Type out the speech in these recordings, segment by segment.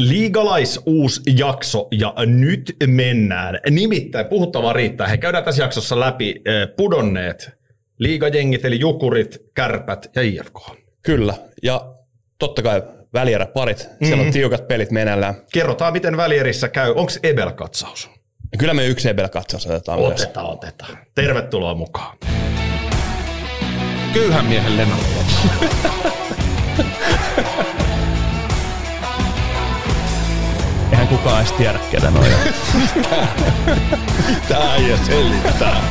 Liigalais uusi jakso ja nyt mennään. Nimittäin puhuttavaa riittää. He käydään tässä jaksossa läpi eh, pudonneet liigajengit eli Jukurit, Kärpät ja IFK. Kyllä, ja totta kai välieräparit, mm-hmm. siellä on tiukat pelit meneillään. Kerrotaan, miten välierissä käy. Onko Ebel-katsaus? Kyllä me yksi Ebel-katsaus otetaan Otetaan, myös. otetaan. Tervetuloa mukaan. Köyhän miehen Lennart. Eihän kukaan edes tiedä, ketä noin Tää ei selittää.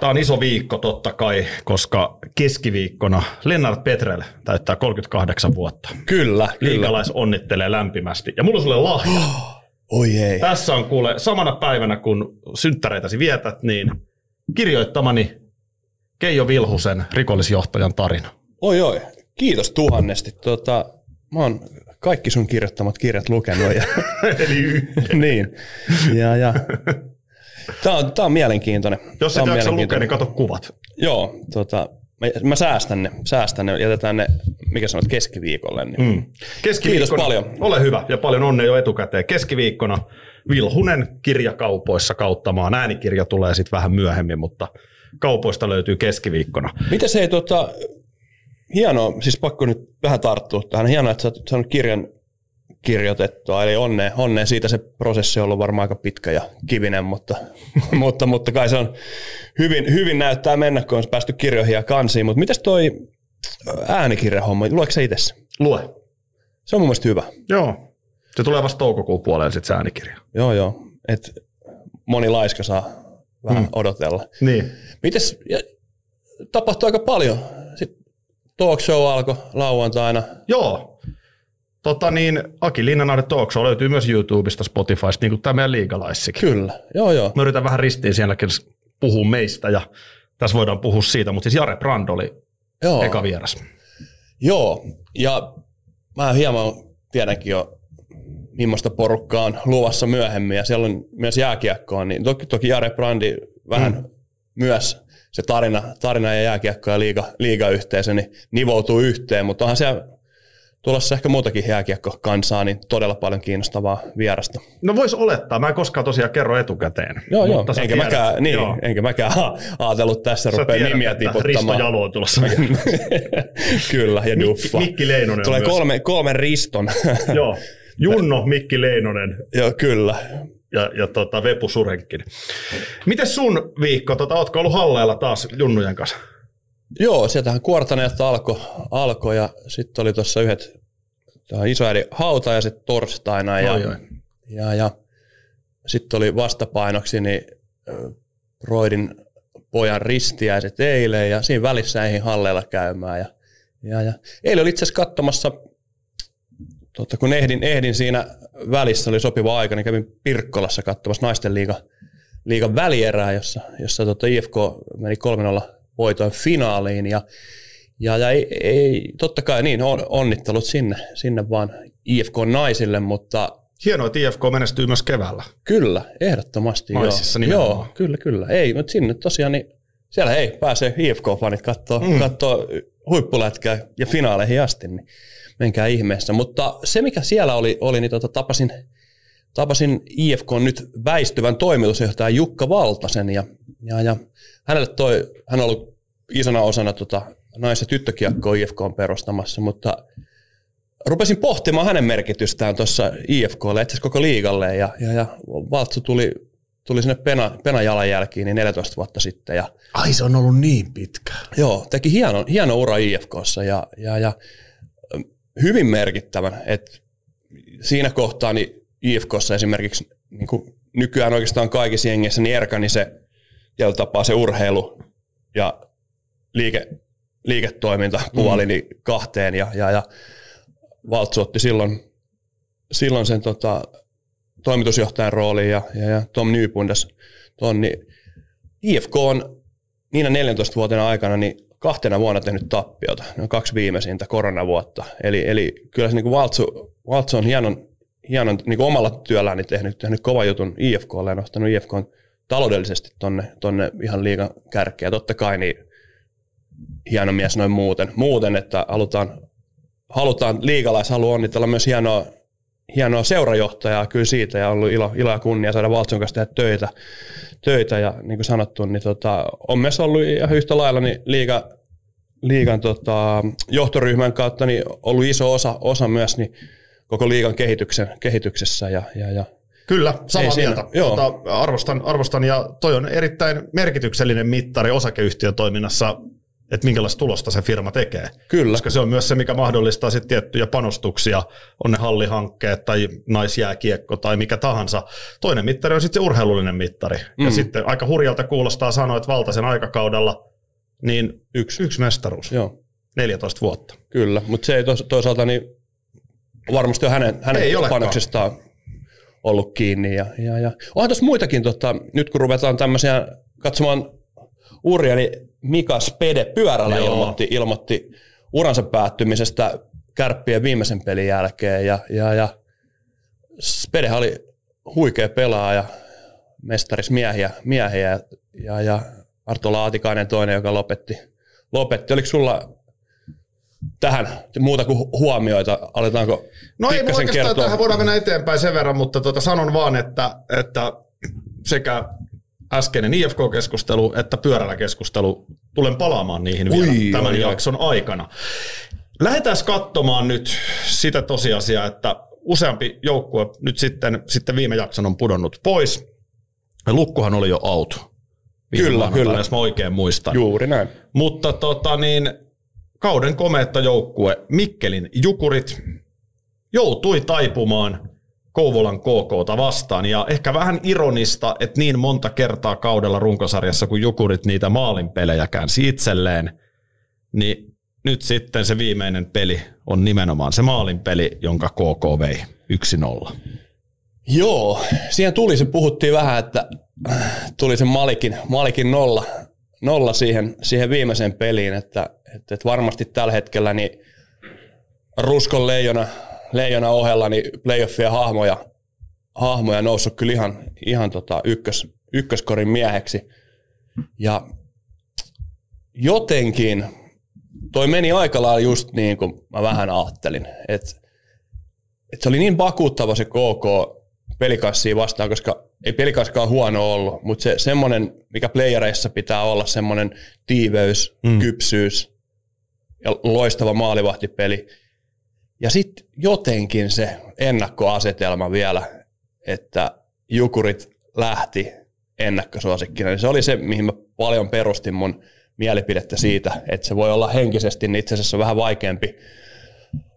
Tämä on iso viikko totta kai, koska keskiviikkona Lennart Petrel täyttää 38 vuotta. Kyllä, Liikalais kyllä. onnittelee lämpimästi. Ja mulla on sulle lahja. Oi ei. Tässä on kuule samana päivänä, kun synttäreitäsi vietät, niin kirjoittamani Keijo Vilhusen rikollisjohtajan tarina. Oi oi, kiitos tuhannesti. Tota, mä oon kaikki sun kirjoittamat kirjat lukenut. Ja, Eli niin. Ja, ja. Tämä on, tää on mielenkiintoinen. Jos et jaksa lukea, niin kato kuvat. Joo, tota, mä, mä säästän ne, säästän ne, jätetään ne, mikä sanot, keskiviikolle. Niin. Mm. Keskiviikkona, Kiitos paljon. Ole hyvä ja paljon onnea jo etukäteen. Keskiviikkona Vilhunen kirjakaupoissa kauttamaan. Äänikirja tulee sitten vähän myöhemmin, mutta kaupoista löytyy keskiviikkona. Miten se ei, tota, hienoa, siis pakko nyt vähän tarttua tähän, hienoa, että sä oot saanut kirjan kirjoitettua, eli onnea, onnea siitä se prosessi on ollut varmaan aika pitkä ja kivinen, mutta, mutta, mutta kai se on hyvin, hyvin näyttää mennä, kun on päästy kirjoihin ja kansiin, mutta mitäs toi äänikirjahomma, luetko sä itse? Lue. Se on mun mielestä hyvä. Joo. Se tulee vasta toukokuun puolella sitten se äänikirja. Joo, joo. Et moni laiska saa vähän hmm. odotella. Niin. Mites, ja, tapahtui aika paljon. Talk show alkoi lauantaina. Joo. Tota niin, Aki Linnanahde Talk Show löytyy myös YouTubesta, Spotifysta, niin kuin tämä meidän liigalaissikin. Kyllä, joo joo. Mä yritän vähän ristiin sielläkin puhua meistä ja tässä voidaan puhua siitä, mutta siis Jare Brand oli joo. eka vieras. Joo, ja mä hieman tiedänkin jo, millaista porukkaa on luvassa myöhemmin, ja siellä on myös jääkiekkoa, niin toki, toki Jare Brandi vähän mm. myös se tarina, tarina ja jääkiekko ja liiga, liigayhteisö niin nivoutuu yhteen, mutta onhan siellä tulossa ehkä muutakin jääkiekko-kansaa, niin todella paljon kiinnostavaa vierasta. No vois olettaa, mä en koskaan tosiaan kerro etukäteen. Joo, joo. Enkä, tiedät. mäkään, niin, Joo. enkä mäkään ajatellut tässä Sä rupeaa tiedät, nimiä että Risto tiputtamaan. Jalo on tulossa. Kyllä, ja Duffa. Mikki Leinonen Tulee kolme, kolmen riston. Joo. Junno, Mikki Leinonen Joo, kyllä. Ja, ja tota Vepu Surenkin. Miten sun viikko? Tota, ootko ollut halleella taas Junnujen kanssa? Joo, sieltähän kuortaneelta alkoi alko, ja sitten oli tuossa yhdet isoäidin hautajaiset torstaina ja, Oi, oi. ja, ja sitten oli vastapainoksi niin ö, Broidin pojan ristiäiset eilen ja siinä välissä eihin halleilla käymään. Ja, ja, ja. Eilen oli itse asiassa katsomassa, tota, kun ehdin, ehdin siinä välissä, oli sopiva aika, niin kävin Pirkkolassa katsomassa naisten liiga, liigan välierää, jossa, jossa tota IFK meni 3-0 voitoin finaaliin ja ja, ja ei, ei, totta kai niin, on, onnittelut sinne, sinne vaan IFK naisille, mutta Hienoa, että IFK menestyy myös keväällä. kyllä, ehdottomasti. Naisissa joo. joo, kyllä, kyllä. Ei, mutta sinne tosiaan, niin siellä ei pääse IFK-fanit kattoo, mm. huippulätkää ja finaaleihin asti, niin menkää ihmeessä. Mutta se, mikä siellä oli, oli niin tota, tapasin, tapasin IFK nyt väistyvän toimitusjohtajan Jukka Valtasen ja, ja, ja hänelle toi, hän on ollut isona osana tota, nais- ja tyttökiekkoa IFK on perustamassa, mutta rupesin pohtimaan hänen merkitystään tuossa IFKlle, itse asiassa koko liigalle, ja, ja, ja Valtsu tuli, tuli sinne pena, penajalanjälkiin niin 14 vuotta sitten, ja Ai se on ollut niin pitkä. joo, teki hieno, hieno ura IFKssa, ja, ja, ja hyvin merkittävän, että siinä kohtaa niin IFKssa esimerkiksi niin kuin nykyään oikeastaan kaikissa jengeissä, niin Erka, niin se jolla tapaa se urheilu ja liike, liiketoiminta puoli mm. niin kahteen ja, ja, ja Valtsu otti silloin, silloin sen tota, toimitusjohtajan rooliin ja, ja, ja Tom Nypundas ton, niin IFK on niinä 14 vuotena aikana niin kahtena vuonna tehnyt tappiota. Ne on kaksi viimeisintä koronavuotta. Eli, eli kyllä se niin Valtsu, Valtsu on hienon, hienon niin kuin omalla työllään niin tehnyt, tehnyt kova jutun IFKlle ja nostanut IFK taloudellisesti tonne, tonne ihan liigan kärkeä. Totta kai niin hieno mies noin muuten, muuten että halutaan, halutaan liigalais haluaa onnitella myös hienoa hienoa seurajohtajaa kyllä siitä ja ollut ilo, ilo ja kunnia saada Valtson kanssa tehdä töitä. töitä ja niin kuin sanottu, niin tota, on myös ollut ihan yhtä lailla niin liiga, liigan tota, johtoryhmän kautta niin ollut iso osa, osa myös niin koko liigan kehityksen, kehityksessä ja, ja, ja Kyllä, samaa Ei mieltä. Joo. Tota, arvostan, arvostan ja toi on erittäin merkityksellinen mittari osakeyhtiön toiminnassa että minkälaista tulosta se firma tekee. Kyllä. Koska se on myös se, mikä mahdollistaa sitten tiettyjä panostuksia, on ne hallihankkeet tai naisjääkiekko tai mikä tahansa. Toinen mittari on sitten se urheilullinen mittari. Mm. Ja sitten aika hurjalta kuulostaa sanoa, että valtaisen aikakaudella niin yksi, yksi mestaruus. Joo. 14 vuotta. Kyllä, mutta se ei toisaalta niin varmasti on hänen, hänen ei panoksestaan ollut kiinni. Ja, ja, ja. Onhan tuossa muitakin, tota, nyt kun ruvetaan tämmöisiä katsomaan uria, niin Mika Spede pyörällä ilmoitti, ilmoitti uransa päättymisestä kärppien viimeisen pelin jälkeen. Ja, ja, ja Spede oli huikea pelaaja, mestaris miehiä, miehiä ja, ja Arto Laatikainen toinen, joka lopetti. lopetti. Oliko sulla tähän muuta kuin huomioita? Aletaanko No ei oikeastaan kertoa? tähän voidaan mennä eteenpäin sen verran, mutta tuota, sanon vaan, että, että sekä äskeinen IFK-keskustelu että pyörällä keskustelu, tulen palaamaan niihin vielä Ui, tämän oi, jakson aikana. Lähdetään katsomaan nyt sitä tosiasiaa, että useampi joukkue nyt sitten, sitten viime jakson on pudonnut pois. Lukkuhan oli jo auto. Kyllä, kyllä. Jos mä oikein muistan. Juuri näin. Mutta tota niin, kauden komeetta joukkue Mikkelin Jukurit joutui taipumaan Kouvolan KKta vastaan. Ja ehkä vähän ironista, että niin monta kertaa kaudella runkosarjassa, kun Jukurit niitä maalinpelejä käänsi itselleen, niin nyt sitten se viimeinen peli on nimenomaan se maalinpeli, jonka KK vei 1-0. Joo, siihen tuli se, puhuttiin vähän, että tuli se Malikin, Malikin nolla, nolla siihen, siihen viimeiseen peliin, että, että, että varmasti tällä hetkellä niin Ruskon leijona leijona ohella niin playoffien hahmoja, hahmoja noussut kyllä ihan, ihan tota ykkös, ykköskorin mieheksi. Ja jotenkin toi meni aika lailla just niin kuin mä vähän ajattelin. Että et se oli niin vakuuttava se KK pelikassia vastaan, koska ei pelikaskaan huono ollut, mutta se semmoinen, mikä playereissa pitää olla, semmoinen tiiveys, mm. kypsyys ja loistava maalivahtipeli – ja sitten jotenkin se ennakkoasetelma vielä, että Jukurit lähti ennakkosuosikkina, niin se oli se, mihin mä paljon perustin mun mielipidettä siitä, että se voi olla henkisesti niin itse asiassa vähän vaikeampi,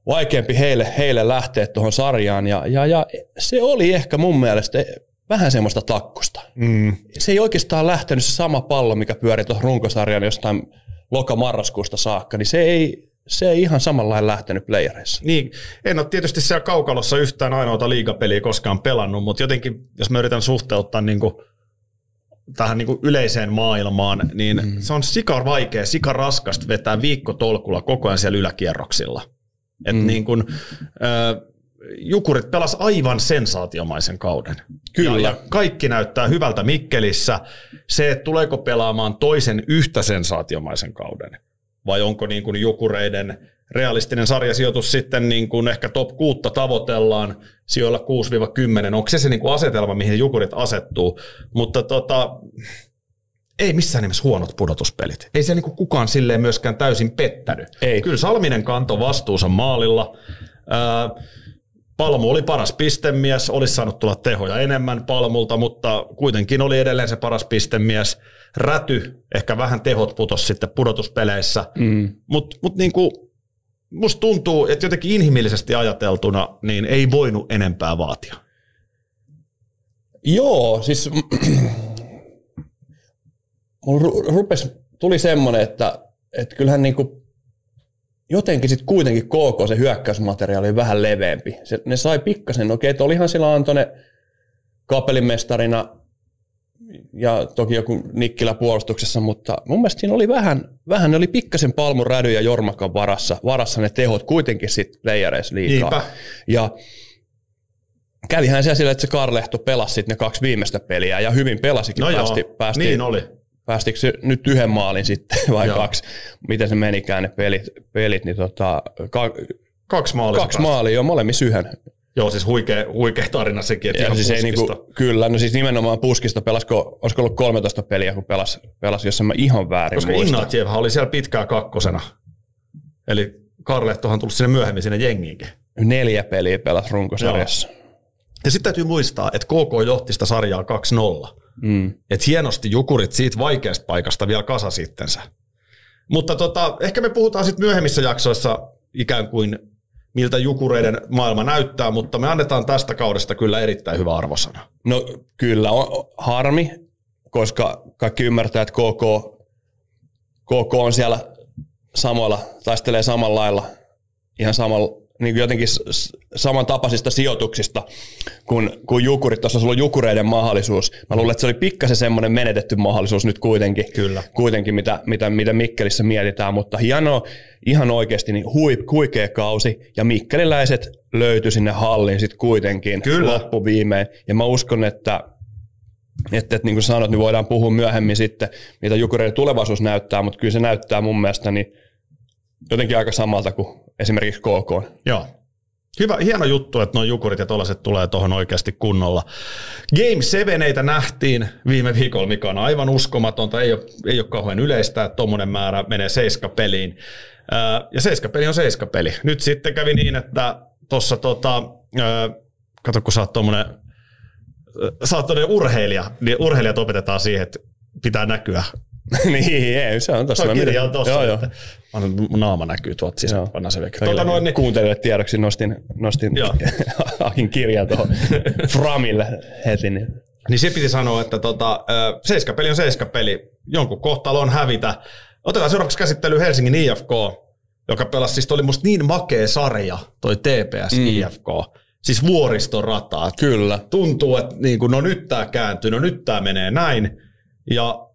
vaikeampi heille, heille lähteä tuohon sarjaan. Ja, ja, ja se oli ehkä mun mielestä vähän semmoista takkusta. Mm. Se ei oikeastaan lähtenyt se sama pallo, mikä pyöri tuohon runkosarjan jostain loka-marraskuusta saakka, niin se ei, se ei ihan samalla lähtenyt playereissa. Niin, en ole tietysti siellä kaukalossa yhtään ainoata liigapeliä koskaan pelannut, mutta jotenkin, jos mä yritän suhteuttaa niin kuin tähän niin kuin yleiseen maailmaan, niin mm. se on sika vaikea, sika raskasta vetää viikkotolkulla koko ajan siellä yläkierroksilla. Et mm. niin kuin, äh, Jukurit pelas aivan sensaatiomaisen kauden. Kyllä. Ja, ja kaikki näyttää hyvältä Mikkelissä. Se, että tuleeko pelaamaan toisen yhtä sensaatiomaisen kauden – vai onko niin kuin Jukureiden realistinen sarjasijoitus sitten niin kuin ehkä top 6 tavoitellaan sijoilla 6-10, onko se se niin kuin asetelma, mihin Jukurit asettuu, mutta tota, ei missään nimessä huonot pudotuspelit. Ei se niin kuin kukaan silleen myöskään täysin pettänyt. Ei. Kyllä Salminen kanto vastuunsa maalilla. Ää, Palmu oli paras pistemies, olisi saanut tulla tehoja enemmän Palmulta, mutta kuitenkin oli edelleen se paras pistemies. Räty, ehkä vähän tehot putos sitten pudotuspeleissä, mm. mutta mut niinku, musta tuntuu, että jotenkin inhimillisesti ajateltuna niin ei voinut enempää vaatia. Joo, siis mulla rupes, tuli semmoinen, että, että kyllähän niinku jotenkin sitten kuitenkin KK se hyökkäysmateriaali oli vähän leveämpi. Se, ne sai pikkasen, okei, että olihan sillä Antone kapelimestarina ja toki joku Nikkilä puolustuksessa, mutta mun mielestä siinä oli vähän, vähän ne oli pikkasen Palmun Rädy ja Jormakan varassa, varassa ne tehot kuitenkin sitten playereissa liikaa. Niinpä. Ja kävihän se sillä, että se Karlehto pelasi sitten ne kaksi viimeistä peliä ja hyvin pelasikin. No päästi, joo, päästi, niin oli päästikö se nyt yhden maalin sitten vai Joo. kaksi, miten se menikään ne pelit, pelit niin tota, ka, kaksi maalia. Kaksi maalia, jo molemmissa yhden. Joo, siis huikea, huikea tarina sekin, että Ja ihan siis ei niinku, kyllä, no siis nimenomaan puskista pelasko, olisiko ollut 13 peliä, kun pelas, pelas jos en mä ihan väärin Koska muista. Ignatjevhan oli siellä pitkään kakkosena. Eli Karlehtohan on tullut sinne myöhemmin sinne jengiinkin. Neljä peliä pelas runkosarjassa. Ja sitten täytyy muistaa, että KK johti sitä sarjaa 2-0. Mm. Että hienosti Jukurit siitä vaikeasta paikasta vielä kasa sittensä. Mutta tota, ehkä me puhutaan sitten myöhemmissä jaksoissa ikään kuin miltä Jukureiden maailma näyttää, mutta me annetaan tästä kaudesta kyllä erittäin hyvä arvosana. No kyllä, on harmi, koska kaikki ymmärtää, että KK, KK on siellä samoilla, taistelee samalla lailla, ihan samalla, niin kuin jotenkin samantapaisista sijoituksista kuin, kuin Jukurit. Tuossa olisi ollut Jukureiden mahdollisuus. Mä luulen, että se oli pikkasen semmoinen menetetty mahdollisuus nyt kuitenkin, Kyllä. kuitenkin mitä, mitä, mitä Mikkelissä mietitään, mutta hienoa, ihan oikeasti niin hui, huikea kausi, ja mikkeliläiset löytyi sinne halliin sitten kuitenkin Kyllä. loppuviimein, ja mä uskon, että että, että niin kuin sanoit, niin voidaan puhua myöhemmin sitten, mitä Jukureiden tulevaisuus näyttää, mutta kyllä se näyttää mun mielestä niin jotenkin aika samalta kuin esimerkiksi KK. Joo. Hyvä, hieno juttu, että nuo jukurit ja tollaset tulee tuohon oikeasti kunnolla. Game 7 nähtiin viime viikolla, mikä on aivan uskomatonta. Ei ole, ei ole kauhean yleistä, että tuommoinen määrä menee seiskapeliin. Ää, Ja seiskapeli on seiskapeli. Nyt sitten kävi niin, että tuossa tota, ää, kato kun sä oot tommonen, sä oot urheilija, niin urheilijat opetetaan siihen, että pitää näkyä niin, ei, se on Se tossa. on kirja on tossa. Joo, joo. mun naama näkyy tuolta sisään. Pannaan se veke. Tota noin, niin, Kuuntelijoille tiedoksi nostin, nostin. Akin kirjan tuohon Framille heti. Niin. niin se piti sanoa, että tota, seiskapeli on seiskapeli. Jonkun kohtalo on hävitä. Otetaan seuraavaksi käsittelyyn Helsingin IFK, joka pelasi, siis oli musta niin makea sarja, toi TPS mm. IFK. Siis vuoristorataa. Kyllä. Tuntuu, että niin kuin, no nyt tämä kääntyy, no nyt tämä menee näin. Ja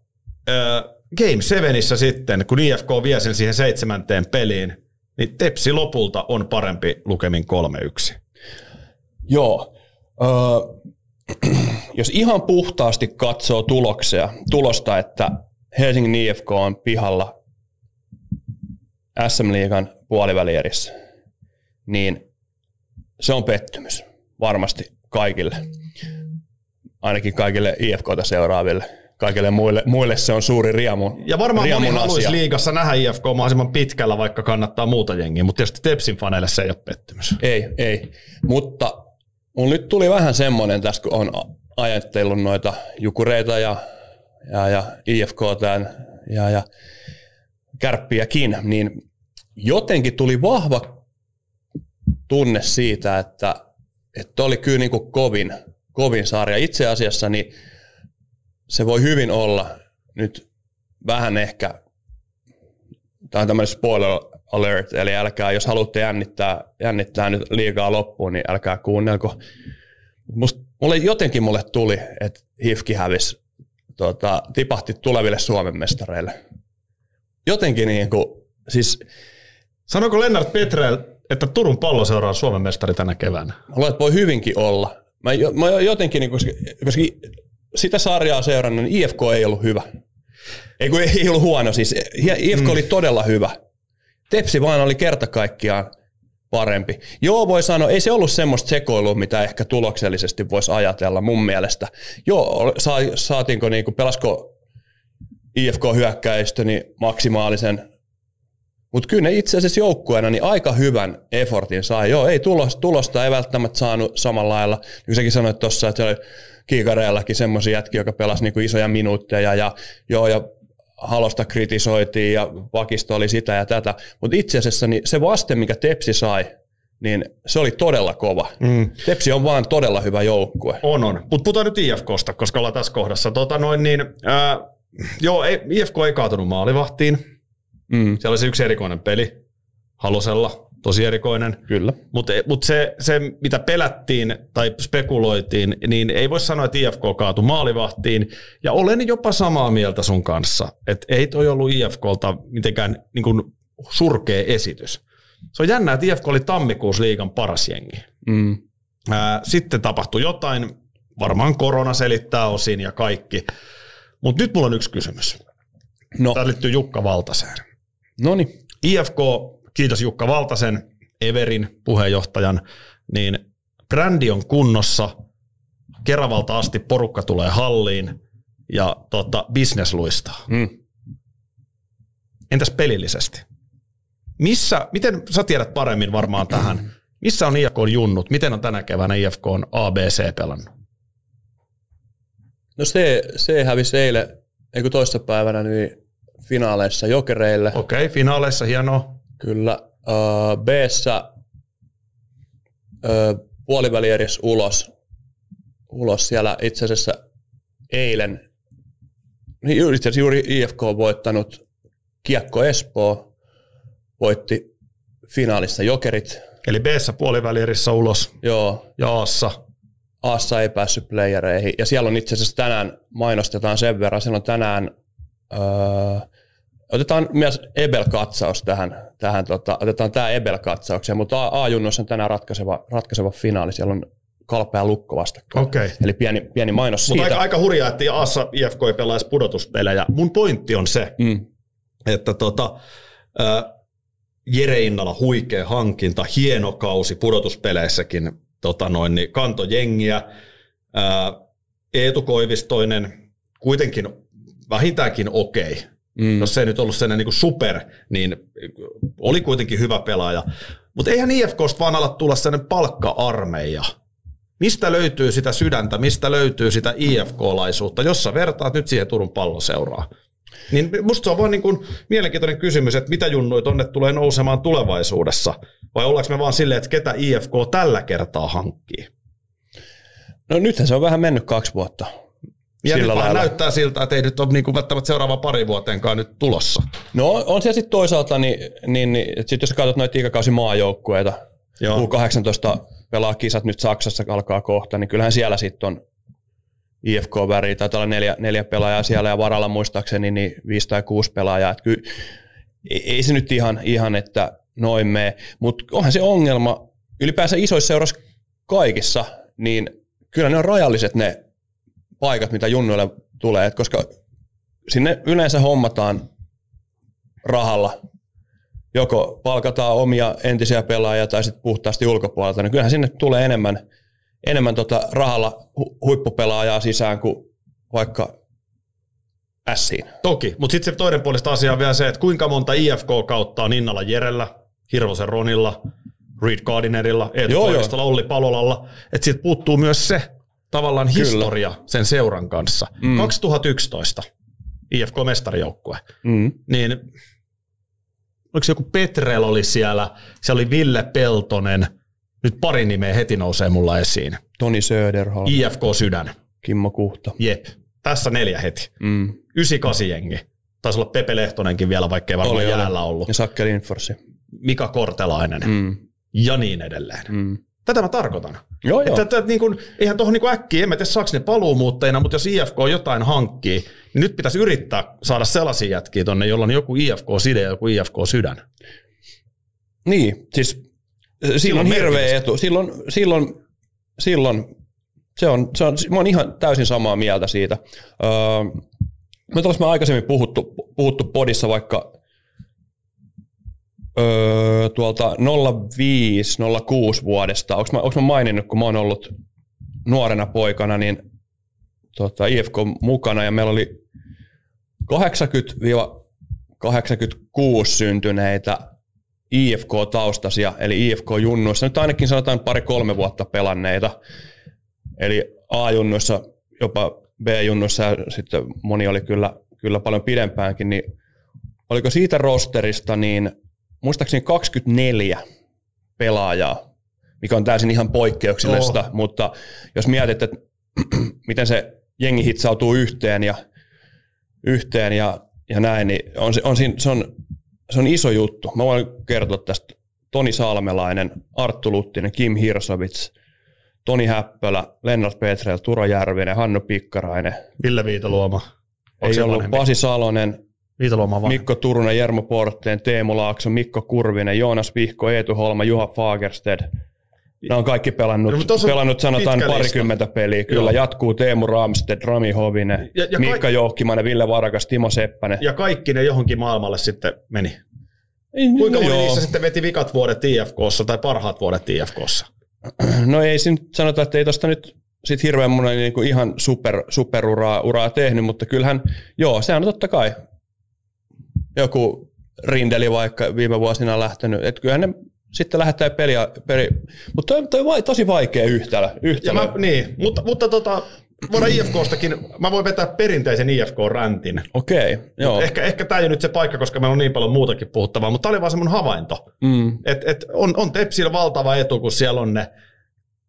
Game 7 sitten, kun IFK vie sen siihen seitsemänteen peliin, niin Tepsi lopulta on parempi lukemin 3-1. Joo. Öö, jos ihan puhtaasti katsoo tuloksia, tulosta, että Helsingin IFK on pihalla SM-liigan puolivälierissä, niin se on pettymys varmasti kaikille. Ainakin kaikille IFKta seuraaville. Kaikille muille, muille se on suuri riemu. Ja varmaan moni haluaisi liigassa nähdä IFK mahdollisimman pitkällä, vaikka kannattaa muuta jengiä, mutta tietysti Tepsin faneille se ei ole pettymys. Ei, ei. Mutta mun nyt tuli vähän semmoinen tässä, kun on ajatellut noita jukureita ja, ja, ja IFK tämän, ja, ja kärppiäkin, niin jotenkin tuli vahva tunne siitä, että, että oli kyllä niin kuin kovin, kovin sarja. Itse asiassa niin se voi hyvin olla nyt vähän ehkä, tämä on tämmöinen spoiler alert, eli älkää, jos haluatte jännittää, jännittää nyt liikaa loppuun, niin älkää kuunnelko. Must, mulle, jotenkin mulle tuli, että Hifki hävisi, tota, tipahti tuleville Suomen mestareille. Jotenkin niin kuin, siis Sanoiko Lennart Petrel, että Turun palloseura on Suomen mestari tänä keväänä? Mä luulen, että voi hyvinkin olla. Mä, mä jotenkin, niin, koska, koska sitä sarjaa seurannut, niin IFK ei ollut hyvä. Ei, kun ei ollut huono, siis IFK mm. oli todella hyvä. Tepsi vaan oli kerta kaikkiaan parempi. Joo, voi sanoa, ei se ollut semmoista sekoilua, mitä ehkä tuloksellisesti voisi ajatella mun mielestä. Joo, saa, saatiinko, niin kuin, pelasko IFK hyökkäistö niin maksimaalisen mutta kyllä ne itse asiassa joukkueena niin aika hyvän effortin sai. Joo, ei tulos, tulosta ei välttämättä saanut samalla lailla. Niin kuin säkin sanoit tuossa, että se oli Kiikareellakin semmoisia jätkiä, joka pelasi niinku isoja minuutteja ja, joo, ja halosta kritisoitiin ja vakisto oli sitä ja tätä. Mutta itse asiassa niin se vaste, mikä Tepsi sai, niin se oli todella kova. Mm. Tepsi on vaan todella hyvä joukkue. On, on. Mutta puhutaan nyt IFKsta, koska ollaan tässä kohdassa. Tota noin, niin, ää, joo, ei, IFK ei kaatunut maalivahtiin. Mm. Siellä oli se yksi erikoinen peli. Halosella, tosi erikoinen. Kyllä. Mutta mut se, se, mitä pelättiin tai spekuloitiin, niin ei voi sanoa, että IFK kaatui maalivahtiin. Ja olen jopa samaa mieltä sun kanssa, että ei toi ollut IFKlta mitenkään niin kuin surkea esitys. Se on jännä, että IFK oli tammikuussa liigan paras jengi. Mm. Ää, Sitten tapahtui jotain, varmaan korona selittää osin ja kaikki. Mutta nyt mulla on yksi kysymys. No, Tämä liittyy Jukka Valtaseen. No niin. IFK, kiitos Jukka Valtasen, Everin puheenjohtajan, niin brändi on kunnossa, Keravalta asti porukka tulee halliin ja tota, business luistaa. Mm. Entäs pelillisesti? Missä, miten, sä tiedät paremmin varmaan tähän, missä on IFK junnut? Miten on tänä keväänä IFK on ABC pelannut? No se, se hävisi eilen, eikö toista päivänä, niin finaaleissa jokereille. Okei, okay, finaaleissa hienoa. Kyllä. Uh, b uh, puoliväli edes ulos. ulos siellä itse asiassa eilen. Niin itse asiassa juuri IFK on voittanut Kiekko Espoo, voitti finaalissa Jokerit. Eli b puolivälierissä ulos. Joo. Ja Aassa. Aassa ei päässyt playereihin. Ja siellä on itse asiassa tänään, mainostetaan sen verran, siellä on tänään, öö, otetaan myös Ebel-katsaus tähän, tähän tota, otetaan tämä Ebel-katsaukseen, mutta A-junnossa on tänään ratkaiseva, ratkaiseva finaali, siellä on kalpea lukko vastakkain. Okay. Eli pieni, pieni mainos Mutta siitä. aika, aika hurjaa, että Aassa IFK ei pelaisi pudotuspelejä. Mun pointti on se, Mm. että tota, äh, Jere Innala huikea hankinta, hieno kausi pudotuspeleissäkin, tota noin, niin kanto jengiä. Äh, Eetu Koivistoinen kuitenkin vähintäänkin okei. Mm. Jos se ei nyt ollut sen niin super, niin oli kuitenkin hyvä pelaaja. Mutta eihän IFKsta vaan ala tulla sellainen palkka-armeija. Mistä löytyy sitä sydäntä, mistä löytyy sitä IFK-laisuutta, jos sä vertaat nyt siihen Turun palloseuraa? Niin musta se on vaan niin kuin mielenkiintoinen kysymys, että mitä junnuja tonne tulee nousemaan tulevaisuudessa? Vai ollaanko me vaan silleen, että ketä IFK tällä kertaa hankkii? No nythän se on vähän mennyt kaksi vuotta. Ja Sillä nyt vaan näyttää siltä, että ei nyt ole niin kuin välttämättä seuraava pari vuoteenkaan nyt tulossa. No on siellä sitten toisaalta, niin, niin, niin sit jos katsot noita ikäkausi maajoukkueita, Joo. U18 pelaa kisat nyt Saksassa alkaa kohta, niin kyllähän siellä sitten on IFK-väri, taitaa olla neljä, neljä pelaajaa siellä ja varalla muistaakseni niin viisi tai kuusi pelaajaa. Et kyllä, ei, se nyt ihan, ihan että noin mene, mutta onhan se ongelma ylipäänsä isoissa seurassa kaikissa, niin kyllä ne on rajalliset ne paikat, mitä junnuille tulee, et koska sinne yleensä hommataan rahalla. Joko palkataan omia entisiä pelaajia tai sitten puhtaasti ulkopuolelta, niin kyllähän sinne tulee enemmän, enemmän tota rahalla hu- huippupelaajaa sisään kuin vaikka Siin. Toki, mutta sitten se toinen puolesta asia on vielä se, että kuinka monta IFK-kautta on Innalla Jerellä, Hirvosen Ronilla, Reed Gardinerilla, Eetu Koivistolla, Olli Palolalla, että siitä puuttuu myös se tavallaan Kyllä. historia sen seuran kanssa. Mm. 2011 IFK-mestarijoukkue, Mm. niin oliko joku Petrel oli siellä, se oli Ville Peltonen, nyt pari nimeä heti nousee mulla esiin. Toni Söderholm, IFK Sydän, Kimmo Kuhta. jep, tässä neljä heti. Mm. 98 jengi. Taisi olla Pepe Lehtonenkin vielä, vaikka ei varmaan Oli, jäällä ollut. Ja Sakke Lindforsi. Mika Kortelainen Mm. ja niin edelleen. Mm. Tätä mä tarkoitan. Joo, joo. Että, että, että niin kuin, eihän tuohon niin äkkiä, en mä tiedä saako ne paluumuuttajina, mutta jos IFK jotain hankkii, niin nyt pitäisi yrittää saada sellaisia jätkiä tonne, jolla on joku IFK-side ja joku IFK-sydän. Niin, siis äh, silloin on hirveä etu. Silloin, silloin, silloin se on, se on, mä oon ihan täysin samaa mieltä siitä. Öö, me ollaan aikaisemmin puhuttu, puhuttu podissa vaikka öö, tuolta 05-06 vuodesta. Onko mä, mä maininnut, kun mä oon ollut nuorena poikana, niin tota, IFK mukana ja meillä oli 80-86 syntyneitä IFK-taustaisia, eli IFK-junnuissa, nyt ainakin sanotaan pari-kolme vuotta pelanneita, eli A-junnuissa, jopa B-junnuissa ja sitten moni oli kyllä, kyllä paljon pidempäänkin, niin oliko siitä rosterista niin muistaakseni 24 pelaajaa, mikä on täysin ihan poikkeuksellista, Joo. mutta jos mietit, että miten se jengi hitsautuu yhteen ja, yhteen ja, ja näin, niin on, se, on, siinä- se, on, se on iso juttu. Mä voin kertoa tästä Toni Salmelainen, Arttu Luttinen, Kim Hirsovits, Toni Häppölä, Lennart Petrel, Turo Järvinen, Hannu Pikkarainen. Ville Viitaluoma. Onko Ei ollut vanhempi? Pasi Salonen, Mikko Turunen, Jermo Portteen, Teemu Laakso, Mikko Kurvinen, Joonas Vihko, Eetu Holma, Juha Fagersted. Nämä on kaikki pelannut, No, pelannut sanotaan pitkä lista. parikymmentä peliä. Kyllä Joo. jatkuu Teemu Ramsted, Rami Hovinen, Ja- ja Miikka kaik- Jouhkimainen, Ville Varakas, Timo Seppänen. Ja kaikki ne johonkin maailmalle sitten meni. Kuinka no moni niissä sitten veti vikat vuodet IFKssa tai parhaat vuodet IFKssa? no ei siinä sanota, että ei tosta nyt sit hirveän monen niin kuin ihan super, superuraa uraa tehnyt, mutta kyllähän, joo, se on totta kai joku Rindeli vaikka viime vuosina lähtenyt, että kyllähän ne sitten lähettää peliä, peli, mutta toi, toi on tosi vaikea yhtälö. yhtälö. Ja mä, niin, mutta, mutta tota, voidaan IFKstakin, mä voin vetää perinteisen IFK-räntin. Okei, joo. Ehkä, ehkä tämä ei ole nyt se paikka, koska meillä on niin paljon muutakin puhuttavaa, mutta tämä oli vaan se mun havainto. Mm. Et, et on, on Tepsillä valtava etu, kun siellä on ne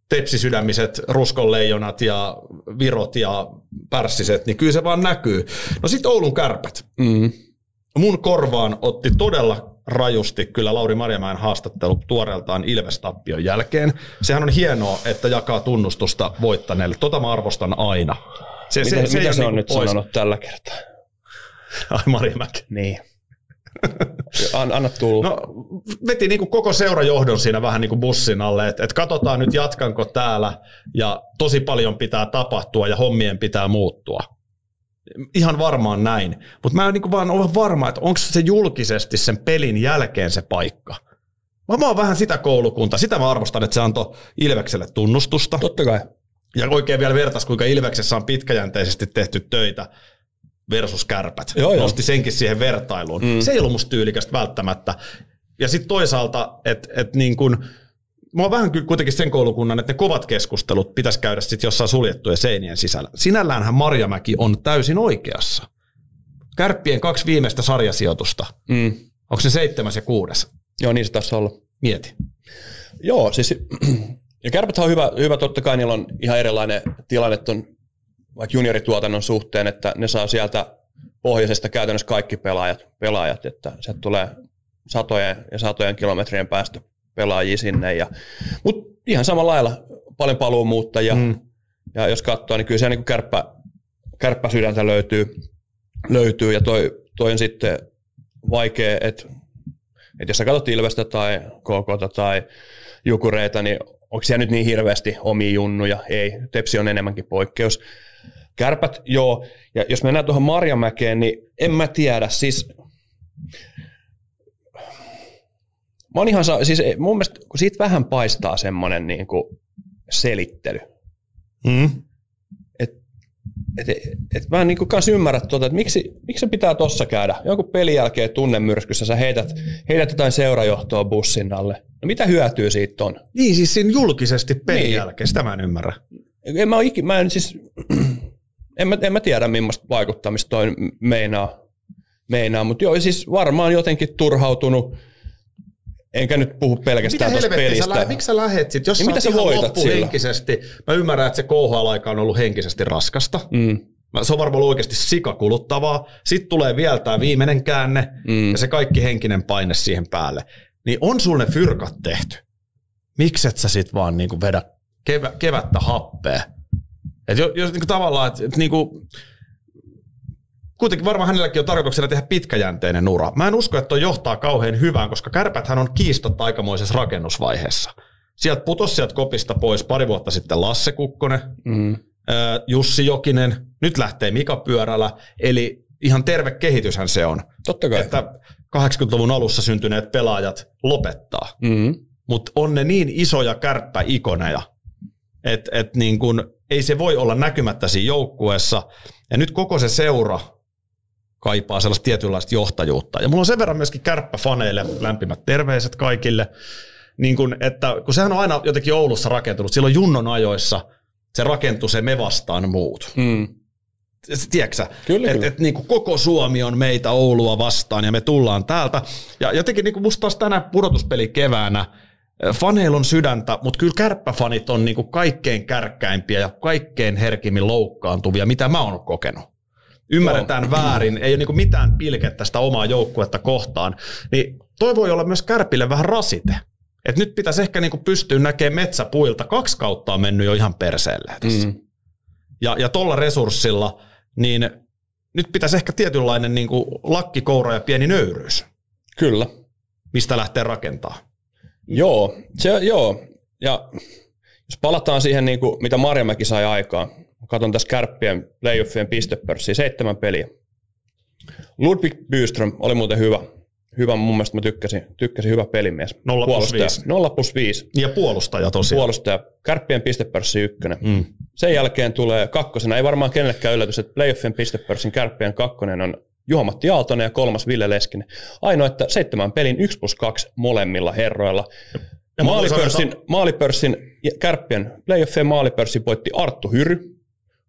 tepsisydämiset ruskonleijonat ja virot ja pärssiset, niin kyllä se vaan näkyy. No sitten Oulun kärpät. Mm. Mun korvaan otti todella rajusti kyllä Lauri Marjamäen haastattelu tuoreeltaan Ilves-tappion jälkeen. Sehän on hienoa, että jakaa tunnustusta voittaneelle. Tota mä arvostan aina. Se, mitä se, se, mitä se on niinku nyt pois. sanonut tällä kertaa? Ai Marjamäki. Niin. An, anna tulla. No, veti niin kuin koko seurajohdon siinä vähän niin kuin bussin alle, että et katsotaan nyt jatkanko täällä ja tosi paljon pitää tapahtua ja hommien pitää muuttua. Ihan varmaan näin. Mutta mä en niin vaan ole varma, että onko se julkisesti sen pelin jälkeen se paikka. Mä oon vähän sitä koulukunta. Sitä mä arvostan, että se antoi Ilvekselle tunnustusta. Totta kai. Ja oikein vielä vertas, kuinka Ilveksessä on pitkäjänteisesti tehty töitä versus kärpät. Joo, Nosti joo. senkin siihen vertailuun. Mm. Se ei ollut musta tyylikästä välttämättä. Ja sitten toisaalta, että et niin kun, mä oon vähän kuitenkin sen koulukunnan, että ne kovat keskustelut pitäisi käydä sitten jossain suljettujen seinien sisällä. Sinälläänhän Marjamäki on täysin oikeassa. Kärppien kaksi viimeistä sarjasijoitusta. Mm. Onko se seitsemäs ja kuudes? Joo, niin se taisi olla. Mieti. Joo, siis ja kärpät on hyvä, hyvä, totta kai niillä on ihan erilainen tilanne ton vaikka juniorituotannon suhteen, että ne saa sieltä pohjoisesta käytännössä kaikki pelaajat, pelaajat että se tulee satojen ja satojen kilometrien päästä pelaajia sinne. Ja, mutta ihan samalla lailla paljon paluumuuttajia. Mm. Ja jos katsoo, niin kyllä se niin kärppä, kärppäsydäntä löytyy, löytyy ja toi, toi on sitten vaikea, että, että jos sä katsot Ilvestä tai KK tai Jukureita, niin onko siellä nyt niin hirveästi omia junnuja? Ei, Tepsi on enemmänkin poikkeus. Kärpät, joo. Ja jos mennään tuohon Marjamäkeen, niin en mä tiedä. Siis Mä oon ihan, siis mun mielestä, kun siitä vähän paistaa semmoinen niin kuin selittely. Mm. Et, et, et mä en niin kanssa ymmärrä tuota, että miksi, miksi se pitää tossa käydä. Jonkun pelin jälkeen tunnemyrskyssä sä heität, heität jotain seurajohtoa bussin alle. No mitä hyötyä siitä on? Niin, siis siinä julkisesti pelin niin. jälkeen, sitä mä en ymmärrä. En mä, ikin, mä en siis, en mä, en mä tiedä millaista vaikuttamista toi meinaa, meinaa mutta joo, siis varmaan jotenkin turhautunut Enkä nyt puhu pelkästään tuosta pelistä. Sä, miksi sä lähet sit? Jos niin mitä sä voitat henkisesti, mä ymmärrän, että se KHL-aika on ollut henkisesti raskasta. Mm. Se on varmaan ollut oikeasti sikakuluttavaa. Sitten tulee vielä tämä viimeinen käänne mm. ja se kaikki henkinen paine siihen päälle. Niin on sulle ne fyrkat tehty. Mikset sä sit vaan niinku vedä kevä, kevättä happea? Et jos, jos niinku tavallaan, että et niinku, kuitenkin varmaan hänelläkin on tarkoituksena tehdä pitkäjänteinen ura. Mä en usko, että toi johtaa kauhean hyvään, koska kärpäthän on kiistatta aikamoisessa rakennusvaiheessa. Sieltä putosi sieltä kopista pois pari vuotta sitten Lasse Kukkonen, mm. Jussi Jokinen, nyt lähtee Mika Pyörälä, eli ihan terve kehityshän se on. Totta kai. Että 80-luvun alussa syntyneet pelaajat lopettaa. Mm. Mutta on ne niin isoja kärppäikoneja, että et niin kun, ei se voi olla näkymättä siinä joukkueessa. Ja nyt koko se seura kaipaa sellaista tietynlaista johtajuutta. Ja mulla on sen verran myöskin kärppäfaneille lämpimät terveiset kaikille, niin kun, että kun sehän on aina jotenkin Oulussa rakentunut, silloin Junnon ajoissa se rakentui se me vastaan muut. Mm. Tiedätkö Kyllä, että et, niin koko Suomi on meitä Oulua vastaan ja me tullaan täältä. Ja jotenkin niin musta taas tänä pudotuspeli keväänä, faneilla on sydäntä, mutta kyllä kärppäfanit on niin kaikkein kärkkäimpiä ja kaikkein herkimmin loukkaantuvia, mitä mä oon kokenut ymmärretään Joo. väärin, ei ole niin mitään pilkettä sitä omaa joukkuetta kohtaan, niin toi voi olla myös Kärpille vähän rasite. Et nyt pitäisi ehkä niin pystyä näkemään metsäpuilta. Kaksi kautta on mennyt jo ihan perseelle tässä. Mm. Ja, ja tuolla resurssilla, niin nyt pitäisi ehkä tietynlainen niin lakkikoura ja pieni nöyryys. Kyllä. Mistä lähtee rakentaa. Joo, se, joo. ja jos palataan siihen, niin kuin, mitä Marjamäki sai aikaan, Katon tässä kärppien playoffien pistepörssiä, seitsemän peliä. Ludwig Byström oli muuten hyvä, hyvä, mun mielestä mä tykkäsin, tykkäsin hyvä pelimies. Nolla plus Puolustaja. viisi. Nolla plus viisi. Ja puolustaja tosiaan. Puolustaja. Kärppien pistepörssi ykkönen. Mm. Sen jälkeen tulee kakkosena. Ei varmaan kenellekään yllätys, että playoffien pistepörssin kärppien kakkonen on Juha-Matti Aaltonen ja kolmas Ville Leskinen. Ainoa, että seitsemän pelin 1 plus 2 molemmilla herroilla. Ja Maalipörssin, sanoa, maalipörssin kärppien playoffien maalipörssi voitti Arttu Hyry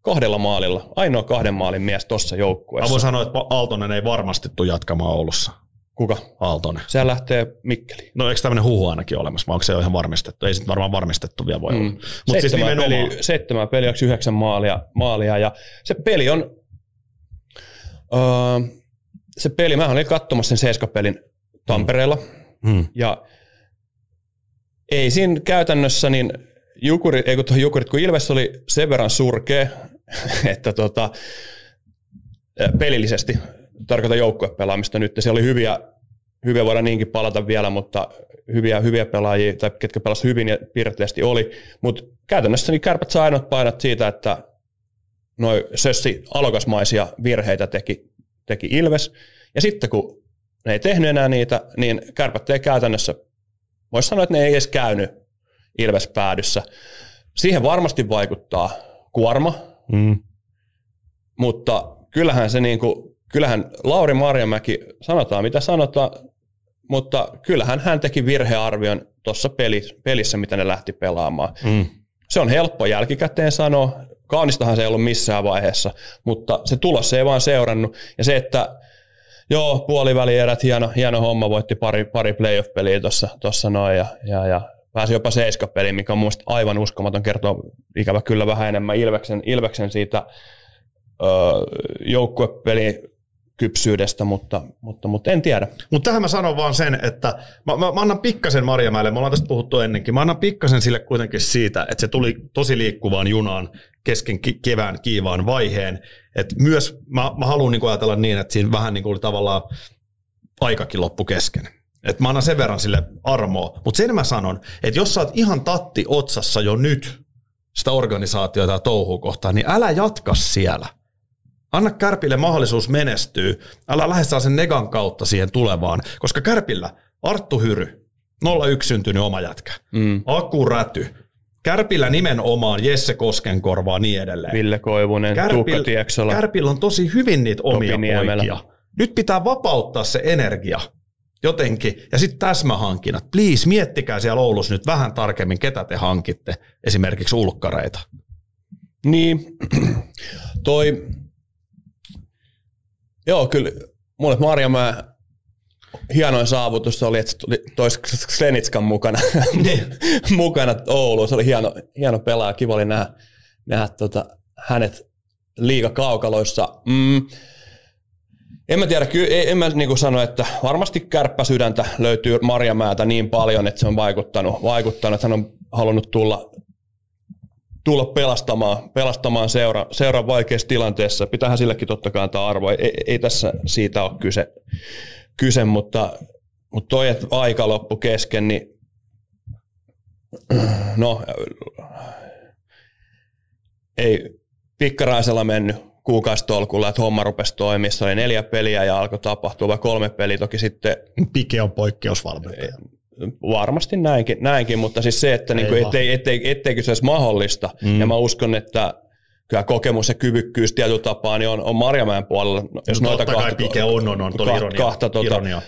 kahdella maalilla. Ainoa kahden maalin mies tuossa Mä joukkueessa. voin sanoa, että Aaltonen ei varmasti tule jatkamaan Oulussa. Kuka? Aaltonen. Sehän lähtee Mikkeliin. No eikö tämmöinen huhu ainakin olemassa, vai onko se jo ihan varmistettu? Ei se nyt varmaan varmistettu vielä voi olla. Mm. Mutta siis Seitsemän nimenomaan, peliä, seitsemän peliä, yhdeksän maalia, maalia, ja se peli on, öö, se peli, mä olin katsomassa sen seiskapelin Tampereella, mm. ja ei siinä käytännössä niin Jukuri, ei kun Jukurit, kun Ilves oli sen verran surkea, että tota, pelillisesti, tarkoitan joukkuepelaamista nyt, se oli hyviä, hyviä voidaan niinkin palata vielä, mutta hyviä, hyviä pelaajia, tai ketkä pelasivat hyvin ja piirteisesti oli, mutta käytännössä niin kärpät sai ainoat painat siitä, että noin sössi alokasmaisia virheitä teki, teki Ilves, ja sitten kun ne ei tehnyt enää niitä, niin kärpät ei käytännössä, voisi sanoa, että ne ei edes käynyt Ilves päädyssä. Siihen varmasti vaikuttaa kuorma, Mm. mutta kyllähän se niin kuin, kyllähän Lauri Marjamäki, sanotaan mitä sanotaan, mutta kyllähän hän teki virhearvion tuossa pelissä, mitä ne lähti pelaamaan. Mm. Se on helppo jälkikäteen sanoa, kaunistahan se ei ollut missään vaiheessa, mutta se tulos ei vaan seurannut. Ja se, että joo, puolivälierät, hieno, hieno homma, voitti pari, pari playoff-peliä tuossa noin ja, ja, ja pääsi jopa seiskapeliin, mikä on mun mielestä aivan uskomaton, kertoo ikävä kyllä vähän enemmän Ilveksen, Ilveksen siitä öö, joukkuepelin kypsyydestä, mutta, mutta, mutta en tiedä. Mutta tähän mä sanon vaan sen, että mä, mä, mä annan pikkasen Marjamäelle, me ollaan tästä puhuttu ennenkin, mä annan pikkasen sille kuitenkin siitä, että se tuli tosi liikkuvaan junaan kesken ki- kevään kiivaan vaiheen. Et myös mä, mä haluan niinku ajatella niin, että siinä vähän niinku oli tavallaan aikakin loppu kesken. Et mä annan sen verran sille armoa. Mutta sen mä sanon, että jos sä oot ihan tatti otsassa jo nyt sitä organisaatiota ja touhua kohtaan, niin älä jatka siellä. Anna Kärpille mahdollisuus menestyä. Älä lähde sen negan kautta siihen tulevaan, koska Kärpillä Arttu Hyry, 01 syntynyt oma jätkä, Mm. Aku Räty, Kärpillä nimenomaan Jesse Koskenkorva ja niin edelleen. Ville Koivunen, Tuukka Tieksola. Kärpillä on tosi hyvin niitä omia poikia. Nyt pitää vapauttaa se energia jotenkin. Ja sitten täsmähankinnat. Please, miettikää siellä Oulussa nyt vähän tarkemmin, ketä te hankitte. Esimerkiksi ulkkareita. Niin, toi, joo kyllä, mulle Marjamäen hienoin saavutus oli, että tois Slenitskan mukana, mukana Ouluun. Se oli hieno, hieno pelaaja, kiva oli nähdä, nähdä tota, hänet liigakaukaloissa. Mm, en mä tiedä, kyllä, en mä niin sano, että varmasti kärppäsydäntä löytyy Marjamäältä niin paljon, että se on vaikuttanut, vaikuttanut että hän on halunnut tulla tulla pelastamaan, pelastamaan seura, seuran vaikeassa tilanteessa. Pitäähän sillekin totta kai antaa arvoa. Ei, ei tässä siitä ole kyse, kyse mutta, mutta toi, että aika loppu kesken, niin no, ei pikkaraisella mennyt kuukausitolkulla, että homma rupesi toimia. Se oli neljä peliä ja alkoi tapahtua, vai kolme peliä toki sitten Pike on poikkeusvalmentaja. Varmasti näinkin, näinkin mutta siis se, että niinku, ettei, ettei, etteikö se olisi mahdollista, mm. ja mä uskon, että kyllä kokemus ja kyvykkyys tietyllä tapaa niin on, on Marjamäen puolella. No, Jos no, totta kai Pike on, on, on, kahta, ironia, kahta, tuota, ironia.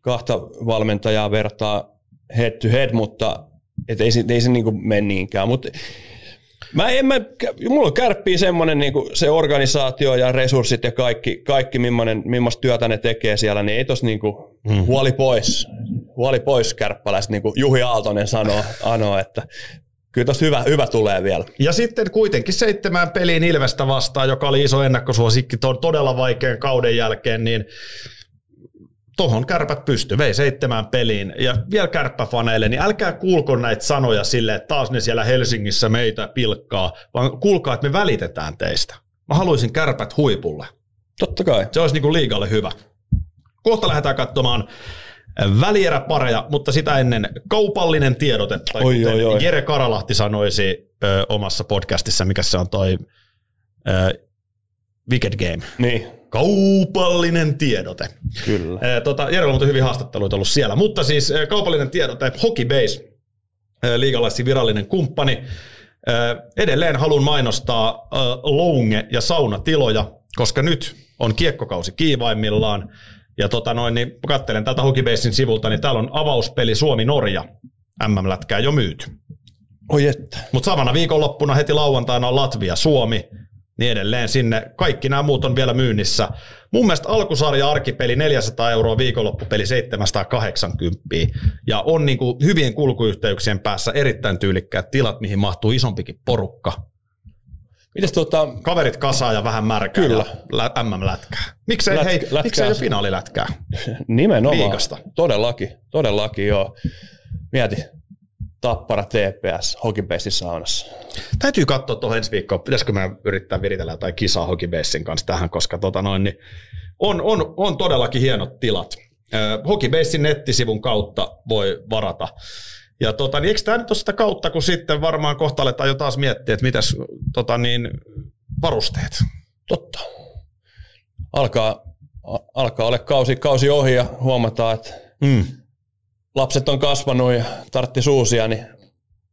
kahta valmentajaa vertaa head to head, mutta et ei, se, ei se niinku mene niinkään. Mutta Mä en, mä, mulla kärppii semmoinen niin se organisaatio ja resurssit ja kaikki, kaikki millaista työtä ne tekee siellä, niin ei tos niin kuin, mm. huoli pois, huoli pois kärppäläiset, niin kuin Juhi Aaltonen sanoo, anoo, että kyllä tosta hyvä, hyvä tulee vielä. Ja sitten kuitenkin seitsemän peliin Ilvestä vastaan, joka oli iso ennakkosuosikki tuon todella vaikean kauden jälkeen, niin tohon kärpät pysty, vei seitsemään peliin. Ja vielä kärppäfaneille, niin älkää kuulko näitä sanoja sille, että taas ne siellä Helsingissä meitä pilkkaa, vaan kuulkaa, että me välitetään teistä. Mä haluaisin kärpät huipulle. Totta kai. Se olisi niin kuin liigalle hyvä. Kohta lähdetään katsomaan välieräpareja, mutta sitä ennen kaupallinen tiedote, tai Oi, kuten oi, oi. Jere Karalahti sanoisi ö, omassa podcastissa, mikä se on toi ö, Wicked Game. Niin, Kaupallinen tiedote. kyllä. Eh, Tota, Jerellä on hyviä haastatteluita ollut siellä. Mutta siis eh, kaupallinen tiedote, Hokibase, eh, liigalaissi virallinen kumppani. Eh, Edelleen haluan mainostaa eh, lounge- ja saunatiloja, koska nyt on kiekkokausi kiivaimmillaan. Ja tota noin, niin katselen tältä Hokibasein sivulta, niin täällä on avauspeli Suomi-Norja. MM-lätkää jo myyty. Oi että. Mutta samana viikonloppuna heti lauantaina on Latvia-Suomi, niin edelleen sinne. Kaikki nämä muut on vielä myynnissä. Mun mielestä alkusarja arkipeli 400 euroa, viikonloppupeli 780. Ja on niinku hyvien kulkuyhteyksien päässä erittäin tyylikkäät tilat, mihin mahtuu isompikin porukka. Mites tuota, Kaverit kasaa ja vähän märkää. Kyllä. ja lä- MM-lätkää. Miksei, Lätkä- hei, lätkää miksei jo finaalilätkää? nimenomaan. Liigasta. Todellakin, todellakin joo. Mieti, Tappara TPS, Hokibasein saunassa. Täytyy katsoa tuohon ensi viikkoon, pitäisikö mä yrittää viritellä jotain kisaa Hokibasein kanssa tähän, koska tota noin, niin on, on, on todellakin hienot tilat. Hokibasein nettisivun kautta voi varata. Ja tota, niin eikö tämä nyt ole sitä kautta, kun sitten varmaan kohta aletaan jo taas miettiä, että mitäs tota niin, varusteet. Totta. Alkaa, alkaa olla kausi, kausi ohi ja huomataan, että Mm. Lapset on kasvanut ja tartti suusia, niin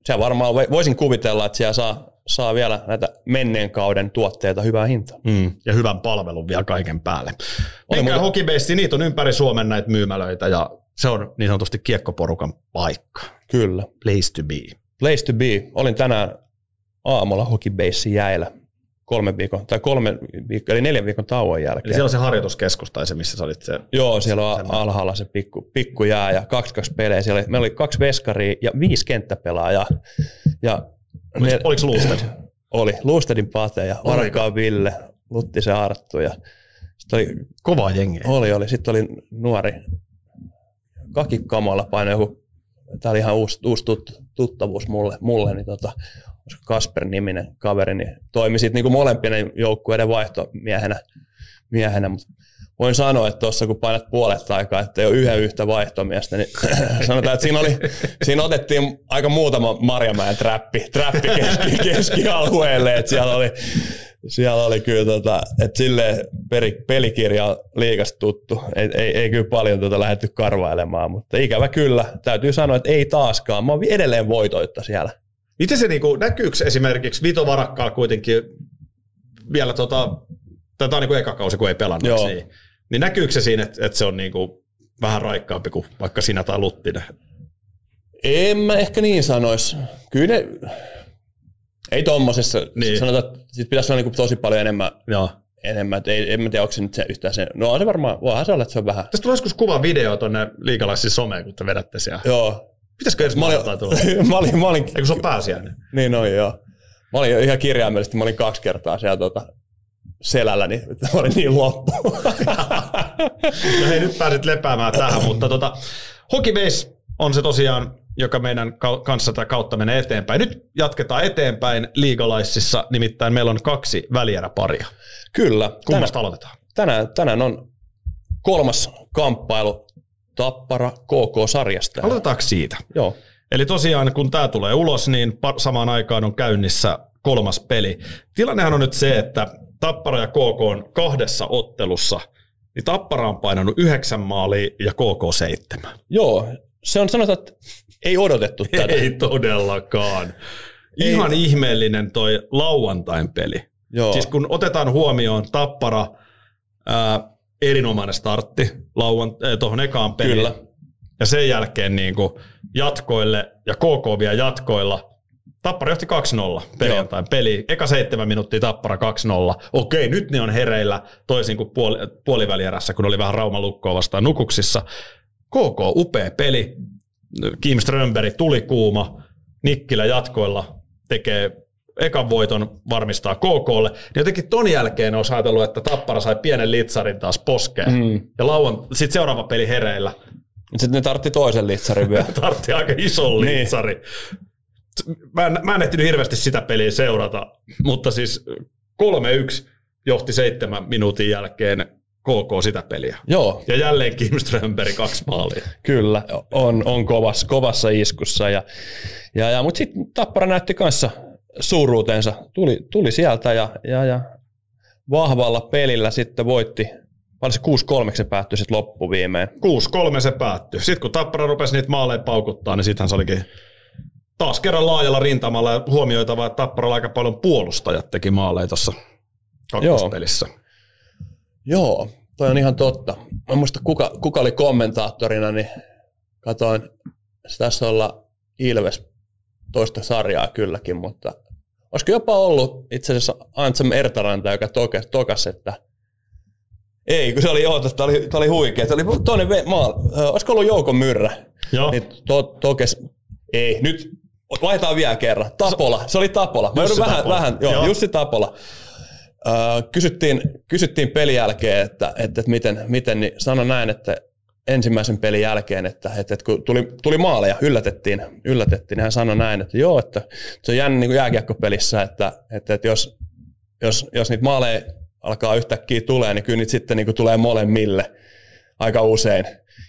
se varmaan voisin kuvitella, että siellä saa, saa vielä näitä menneen kauden tuotteita hyvää hintaa. Mm. Ja hyvän palvelun vielä kaiken päälle. Menkää Hokibase, niitä on ympäri Suomen näitä myymälöitä ja se on niin sanotusti kiekkoporukan paikka. Kyllä. Place to be. Place to be. Olin tänään aamulla Hokibasein jäillä kolme viikon, tai kolme viikon, eli neljän viikon tauon Eli jälkeen. siellä on se harjoituskeskus tai se, missä sä olit se. Joo, siellä on alhaalla se pikku, pikku jää ja kaksi kaksi pelejä. Siellä oli, meillä oli kaksi veskaria ja viisi kenttäpelaajaa. Ja Oliko, oliko Luusted? oli Luustedin Pate ja Varakkaan Ville, Luttisen Arttu ja sitten oli, Kova jengi. oli, oli. Sitten oli nuori kakikamalla paino joku, tämä oli ihan uusi, uusi tut, tuttavuus mulle, mulle niin tota, olisiko Kasper-niminen kaveri, niin toimi sitten niinku molempien joukkueiden vaihtomiehenä, miehenä, mutta voin sanoa, että tuossa kun painat puolet aikaa, että ei ole yhden yhtä vaihtomiestä, niin sanotaan, että siinä, oli, siinä otettiin aika muutama Marjamäen trappi, trappi keski, keskialueelle, että siellä oli, siellä oli kyllä, tota, että silleen peri, pelikirja on liikasta tuttu, ei, ei, ei kyllä paljon tota lähdetty karvailemaan, mutta ikävä kyllä, täytyy sanoa, että ei taaskaan, mä oon edelleen voitoitta siellä. Miten se niinku, näkyykö esimerkiksi Vito Varakkaalla kuitenkin vielä tota, tätä on niinku eka kausi, kun ei pelannut, Joo. niin, niin näkyykö se siinä, että, että se on niinku vähän raikkaampi kuin vaikka sinä tai Luttinen? En mä ehkä niin sanois. Kyllä ne, ei tommosessa, Niin. sanotaan, että sit pitäisi olla niinku tosi paljon enemmän, Joo. enemmän. Et ei, en mä tiedä, onko se nyt se yhtään se, no on se varmaan, voihan se olla, että se on vähän. Tästä tulee joskus kuva video tuonne liikalaisiin someen, kun te vedätte siellä. Joo. Pitäisikö edes Mä olin, mä olin, mä olin, Eikö se on pääsiäinen? niin on joo. Mä olin ihan kirjaimellisesti, mä olin kaksi kertaa siellä tota, selällä, niin että mä olin niin loppu. No hei, nyt pääsit lepäämään tähän, mutta tota, Hokibase on se tosiaan, joka meidän kanssa tätä kautta menee eteenpäin. Nyt jatketaan eteenpäin liigalaisissa, nimittäin meillä on kaksi välieräparia. Kyllä. Tänään, Kummasta aloitetaan? tänään, tänään on kolmas kamppailu Tappara KK-sarjasta. Aloitetaanko siitä? Joo. Eli tosiaan, kun tämä tulee ulos, niin samaan aikaan on käynnissä kolmas peli. Tilannehan on nyt se, että Tappara ja KK on kahdessa ottelussa, niin Tappara on painanut yhdeksän maalia ja KK seitsemän. Joo, se on sanotaan, että ei odotettu tätä. Ei todellakaan. Ihan ihmeellinen toi lauantain peli. Joo. Siis kun otetaan huomioon Tappara, ää, erinomainen startti lauan, äh, tuohon ekaan peliin. Kyllä. Ja sen jälkeen niin kuin jatkoille ja KK vielä jatkoilla. Tappara johti 2-0 perjantain peli. Eka seitsemän minuuttia Tappara 2-0. Okei, nyt ne on hereillä toisin kuin puoli, puolivälierässä, kun oli vähän Rauma Lukkoa vastaan nukuksissa. KK, upea peli. Kim Strömberg tuli kuuma. Nikkilä jatkoilla tekee ekan voiton varmistaa KKlle. Niin jotenkin ton jälkeen olisi ajatellut, että Tappara sai pienen litsarin taas poskeen. Mm. Ja lauan, sitten seuraava peli hereillä. Sitten ne tartti toisen litsarin vielä. Tartti aika ison Niin. litsari. Mä en, mä en ehtinyt hirveästi sitä peliä seurata, mutta siis 3-1 johti seitsemän minuutin jälkeen KK sitä peliä. Joo, Ja jälleen Kim Strömberg kaksi maalia. kyllä, on, on kovassa, kovassa iskussa. Ja, ja, ja, Mutta sitten Tappara näytti kanssa suuruutensa. Tuli, tuli sieltä ja, ja, ja vahvalla pelillä sitten voitti, vaan se 6-3 se päättyi sitten loppuviimeen. 6-3 se päättyi. Sitten kun Tappara rupesi niitä maaleja paukuttaa, niin sittenhän se olikin taas kerran laajalla rintamalla ja huomioitava, että Tapparalla aika paljon puolustajat teki maaleja tuossa kakkospelissä. Joo. Joo, toi on ihan totta. Mä muista kuka, kuka oli kommentaattorina, niin katoin, se tässä olla Ilves toista sarjaa kylläkin, mutta olisiko jopa ollut itse asiassa Antsam Ertaranta, joka tokas, tokas että ei, kun se oli, joo, tämä oli, tämä oli huikea. Se oli toinen maal. Olisiko ollut Jouko Myrrä? Joo. Niin to, tokes, ei, nyt vaihdetaan vielä kerran. Tapola, se oli Tapola. Mä Jussi vähän, Tapola. vähän, joo, Joo. Jussi Tapola. Öö, kysyttiin, kysyttiin pelin jälkeen, että, että, että miten, miten, niin sano näin, että ensimmäisen pelin jälkeen, että, että, että kun tuli, tuli maaleja, yllätettiin, yllätettiin, hän sanoi näin, että joo, että se on jännä niin kuin jääkiekkopelissä, että, että, että jos, jos, jos niitä maaleja alkaa yhtäkkiä tulee, niin kyllä niitä sitten niin kuin tulee molemmille aika usein.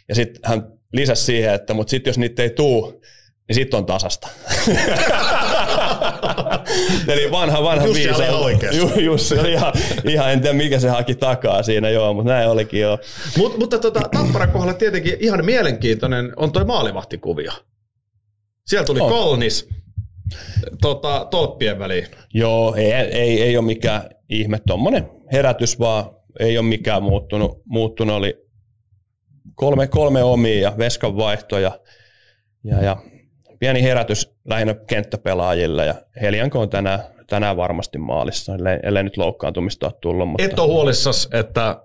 Ja sitten hän lisäsi siihen, että mutta sitten jos niitä ei tuu, niin sitten on tasasta. Eli vanha, vanha Jussi oli viisaus. ihan oikeassa. Ju, Jussi oli ihan, ihan, en tiedä mikä se haki takaa siinä, joo, mutta näin olikin joo. Mut, mutta tota, Tapparan kohdalla tietenkin ihan mielenkiintoinen on toi maalivahtikuvio. Siellä tuli On. Kolnis tota, tolppien väliin. Joo, ei, ei, ei ole mikään ihme, tuommoinen herätys vaan, ei ole mikään muuttunut, muuttunut oli kolme, kolme omia ja veskan vaihto ja, ja, ja pieni herätys lähinnä kenttäpelaajille ja Helianko on tänään, tänään varmasti maalissa, ellei, ellei nyt loukkaantumista ole tullut. Mutta Et ole huolissas, että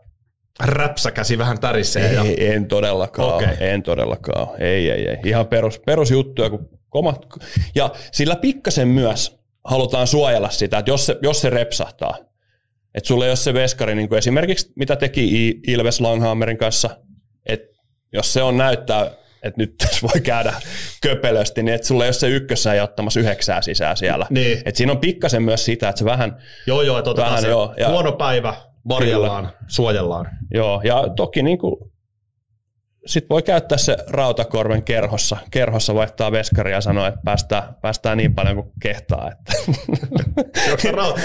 räpsäkäsi vähän tärisee. Ja... ei, en todellakaan, okay. en todellakaan, ei, ei, ei. Ihan perus, perusjuttuja, kun komat, ja sillä pikkasen myös halutaan suojella sitä, että jos se, jos se repsahtaa, että sulle ei ole se veskari, niin kuin esimerkiksi mitä teki Ilves Langhammerin kanssa, että jos se on näyttää, että nyt tässä voi käydä köpelösti, niin että sulle ei ole se ykkössä ja ottamassa yhdeksää sisään siellä. Niin. Et siinä on pikkasen myös sitä, että se vähän, Joo, joo, että Vähän se joo, ja- huono päivä, varjellaan, suojellaan. Joo, ja toki niin kuin, sit voi käyttää se rautakorven kerhossa, kerhossa vaihtaa veskaria ja sanoa, että päästään, päästään niin paljon kuin kehtaa. Että.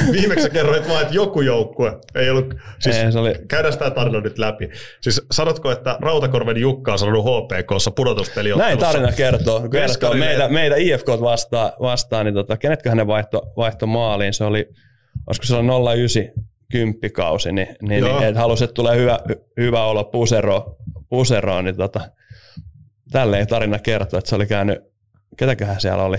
Viimeksi kerroit vaan, että joku joukkue ei ollut... Siis Ei, se oli, Käydään tämä tarina nyt läpi. Siis sanotko, että Rautakorven Jukka on sanonut HPKssa pudotuspeliottelussa? näin tarina kertoo. kertoo. Veskarille. Meitä, meitä IFK vastaan, vastaan niin tota, kenetköhän ne vaihto, vaihto maaliin. Se oli, olisiko se oli 09 kymppikausi, niin, niin, Joo. niin että halusi, että tulee hyvä, hyvä olo pusero, puseroon, niin tota, tälleen tarina kertoo, että se oli käynyt, ketäköhän siellä oli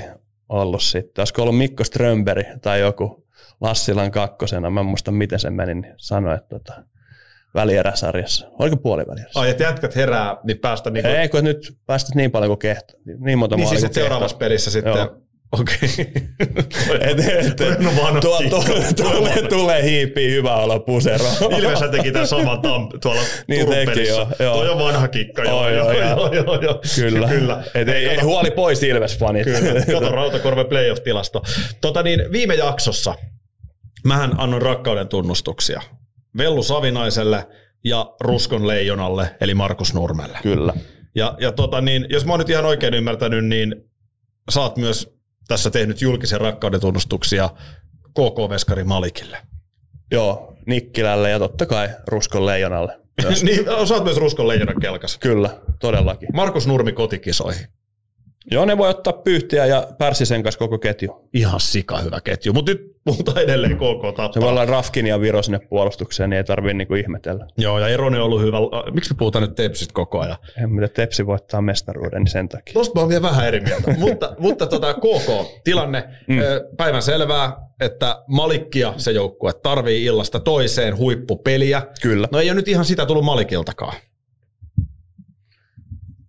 ollut sitten, olisiko ollut Mikko Strömberg tai joku Lassilan kakkosena, mä en muista miten se meni, niin sanoi, että tota, välieräsarjassa, oliko puolivälierässä? Ai, että jätkät herää, niin päästä niinku... Ei, kun nyt päästet niin paljon kuin kehto. Niin monta niin siis kuin seuraavassa kehtaa. pelissä sitten... Joo. Okei. Vanha tuo, tuo, tulee, tulee hiipiä hyvä olla pusero. Ilves teki tämän saman tam, tuolla Niin Turun teki, pelissä. joo, joo. Toi on vanha kikka. Joo, Oi, joo, oi, joo, joo, joo. Kyllä. Kyllä. Et ei, ei, huoli pois Ilves-fanit. Kyllä. Kato Rautakorven playoff-tilasto. Tota niin, viime jaksossa mähän annoin rakkauden tunnustuksia Vellu Savinaiselle ja Ruskon leijonalle, eli Markus Nurmelle. Kyllä. Ja, ja tota niin, jos mä oon nyt ihan oikein ymmärtänyt, niin oot myös tässä tehnyt julkisen rakkauden tunnustuksia KK-veskari Malikille. Joo, Nikkilälle ja totta kai Ruskon leijonalle. Niin, sä oot myös Ruskon leijonan kelkas. Kyllä, todellakin. Markus Nurmi kotikisoihin. Joo, ne voi ottaa pyyhtiä ja Pärsisen kanssa koko ketju. Ihan sika hyvä ketju, mutta nyt puhutaan edelleen KK Se voi tappaa. olla Rafkin ja Viro sinne puolustukseen, niin ei tarvitse niinku ihmetellä. Joo, ja Eroni on ollut hyvä. Miksi me puhutaan nyt Tepsistä koko ajan? En mitä Tepsi voittaa mestaruuden, niin sen takia. Tuosta mä oon vielä vähän eri mieltä. mutta mutta tota, KK, tilanne, mm. päivän selvää, että Malikkia se joukkue tarvii illasta toiseen huippupeliä. Kyllä. No ei ole nyt ihan sitä tullut Malikiltakaan.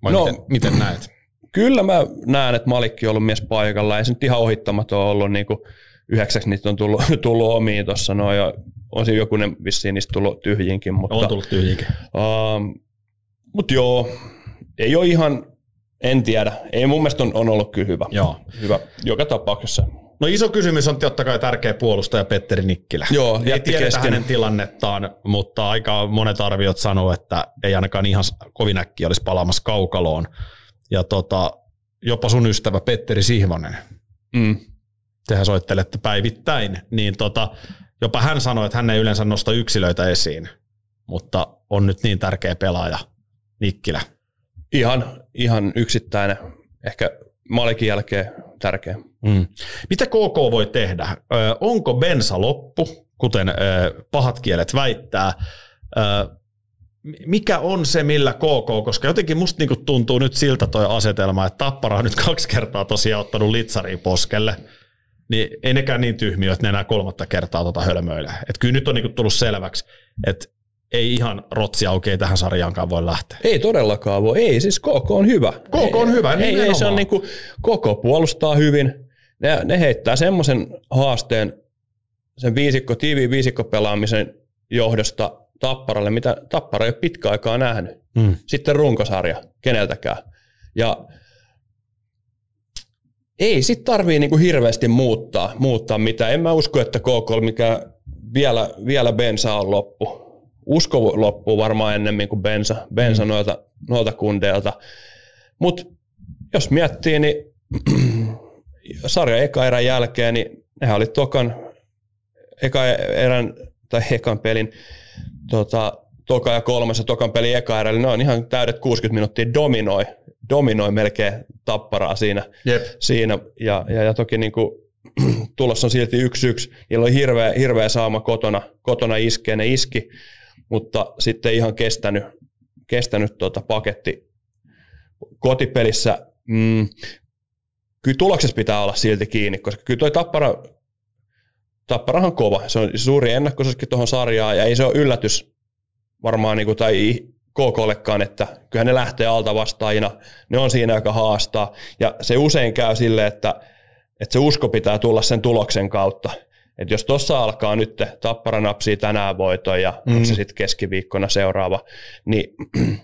Vai No. miten, miten näet? Kyllä mä näen, että Malikki on ollut mies paikalla. Ei se nyt ihan ohittamaton ollut. Niin kuin yhdeksäksi niitä on tullut, tullut omiin tuossa. No, ja on siinä jokunen vissiin niistä tullut tyhjinkin. Mutta, On tullut tyhjikin. um, mutta joo, ei ole ihan, en tiedä. Ei mun mielestä on, on ollut kyllä hyvä. Joo. Hyvä joka tapauksessa. No iso kysymys on totta kai tärkeä puolustaja Petteri Nikkilä. Joo, ei tiedetä kesken. hänen tilannettaan, mutta aika monet arviot sanoo, että ei ainakaan ihan kovin äkkiä olisi palaamassa kaukaloon. Ja tota, jopa sun ystävä Petteri Sihvonen, Mm. tehän soittelette päivittäin, niin tota, Jopa hän sanoi, että hän ei yleensä nosta yksilöitä esiin, mutta on nyt niin tärkeä pelaaja, Nikkilä. Ihan, ihan yksittäinen, ehkä Malikin jälkeen tärkeä. Mm. Mitä KK voi tehdä? Ö, onko bensa loppu, kuten ö, pahat kielet väittää? Ö, mikä on se, millä KK, koska jotenkin musta niinku tuntuu nyt siltä toi asetelma, että Tappara on nyt kaksi kertaa tosiaan ottanut litsariin poskelle, niin ei nekään niin tyhmiä, että ne enää kolmatta kertaa tota hölmöilee. Et kyllä nyt on niinku tullut selväksi, että ei ihan rotsi auki, ei tähän sarjaankaan voi lähteä. Ei todellakaan voi. Ei, siis KK on hyvä. KK on hyvä, ei, ei, se on niin kuin, KK puolustaa hyvin. Ne, ne heittää semmoisen haasteen sen viisikko, tiiviin viisikko pelaamisen johdosta Tapparalle, mitä Tappara ei ole pitkä aikaa nähnyt. Mm. Sitten runkosarja, keneltäkään. Ja ei sit tarvii niinku hirveästi muuttaa, muuttaa mitään. En mä usko, että KK mikä vielä, vielä bensa on loppu usko loppuu varmaan ennemmin kuin bensa, bensa mm. noilta, noilta kundeilta. Mutta jos miettii, niin sarja eka erän jälkeen, niin nehän oli tokan, eka erän, tai ekan pelin, tota, toka ja kolmas ja tokan pelin eka erä, eli ne on ihan täydet 60 minuuttia dominoi, dominoi melkein tapparaa siinä. Jep. siinä ja, ja, ja toki niin kuin, tulossa on silti yksi yksi. Niillä oli hirveä, hirveä saama kotona, kotona iskeen, ne iski mutta sitten ihan kestänyt, kestänyt tuota paketti kotipelissä. Mm, kyllä tuloksessa pitää olla silti kiinni, koska kyllä toi Tappara, Tapparahan kova. Se on suuri ennakkosuuskin tuohon sarjaan ja ei se ole yllätys varmaan niin kuin, tai KKllekaan, että kyllä ne lähtee alta vastaajina. Ne on siinä, joka haastaa. Ja se usein käy silleen, että, että se usko pitää tulla sen tuloksen kautta. Et jos tuossa alkaa nyt Tappara napsii tänään voiton ja mm. onko se sitten keskiviikkona seuraava, niin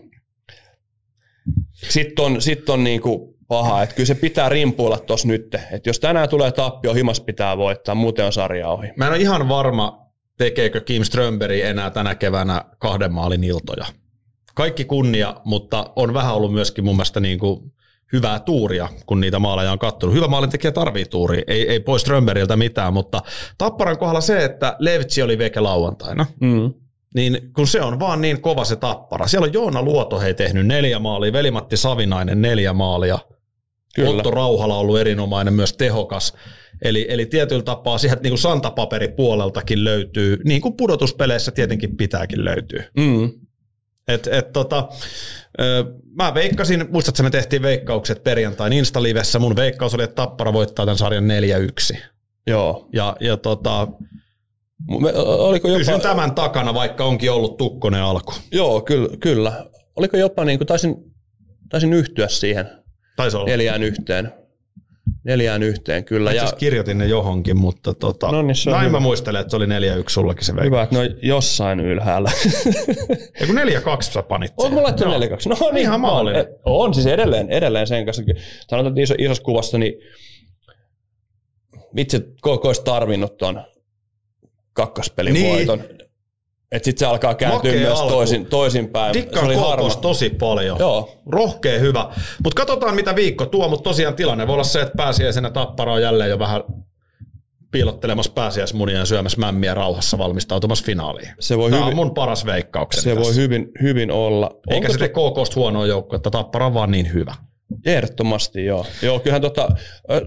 sitten on, sit on niinku paha. Et kyllä se pitää rimpuilla tuossa nyt. Et jos tänään tulee tappio, himas pitää voittaa, muuten on sarja ohi. Mä en ole ihan varma, tekeekö Kim Strömberg enää tänä keväänä kahden maalin iltoja. Kaikki kunnia, mutta on vähän ollut myöskin mun mielestä niin kuin hyvää tuuria, kun niitä maaleja on kattonut. Hyvä maalintekijä tarvii tuuria, ei, ei pois Strömberiltä mitään, mutta Tapparan kohdalla se, että Levtsi oli veke lauantaina, mm. niin kun se on vaan niin kova se Tappara. Siellä on Joona Luoto hei tehnyt neljä maalia, Velimatti Savinainen neljä maalia, Kyllä. Otto Rauhala on ollut erinomainen, myös tehokas. Eli, eli tietyllä tapaa sieltä niin kuin santapaperipuoleltakin löytyy, niin kuin pudotuspeleissä tietenkin pitääkin löytyä. Mm. Et, et tota, mä veikkasin, muistatko me tehtiin veikkaukset perjantain Insta-livessä, mun veikkaus oli, että Tappara voittaa tämän sarjan 4-1. Joo. Ja, ja tota, me, oliko jopa... Kysyn tämän takana, vaikka onkin ollut tukkonen alku. Joo, kyllä. kyllä. Oliko jopa, niin kuin, taisin, taisin yhtyä siihen Taisi olla. neljään yhteen neljään yhteen kyllä. ja... kirjoitin ne johonkin, mutta tota, no niin, näin hyvä. mä muistelen, että se oli 4-1 sullakin se veikkaus. Hyvä, että ne on jossain ylhäällä. ja kun 4-2 sä panit sen. Oot mulla laittanut 4-2. No niin, ihan maali. On siis edelleen, edelleen sen kanssa. Sanotaan, että iso, isossa kuvassa, niin vitsi, koko olisi tarvinnut ton kakkospelin niin. voiton. Että sitten se alkaa kääntyä Makea myös toisin, toisinpäin. Dikkaan se oli tosi paljon. Joo. Rohkea hyvä. Mutta katsotaan mitä viikko tuo, mutta tosiaan tilanne voi olla se, että pääsiäisenä Tappara on jälleen jo vähän piilottelemassa pääsiäismunia ja syömässä mämmiä rauhassa valmistautumassa finaaliin. Se voi Tämä hyvin, on mun paras veikkaukseni Se tässä. voi hyvin, hyvin olla. Eikä Onko se to... KKsta huonoa joukko, että Tappara on vaan niin hyvä. Ehdottomasti joo. Joo, kyllähän tota, äh,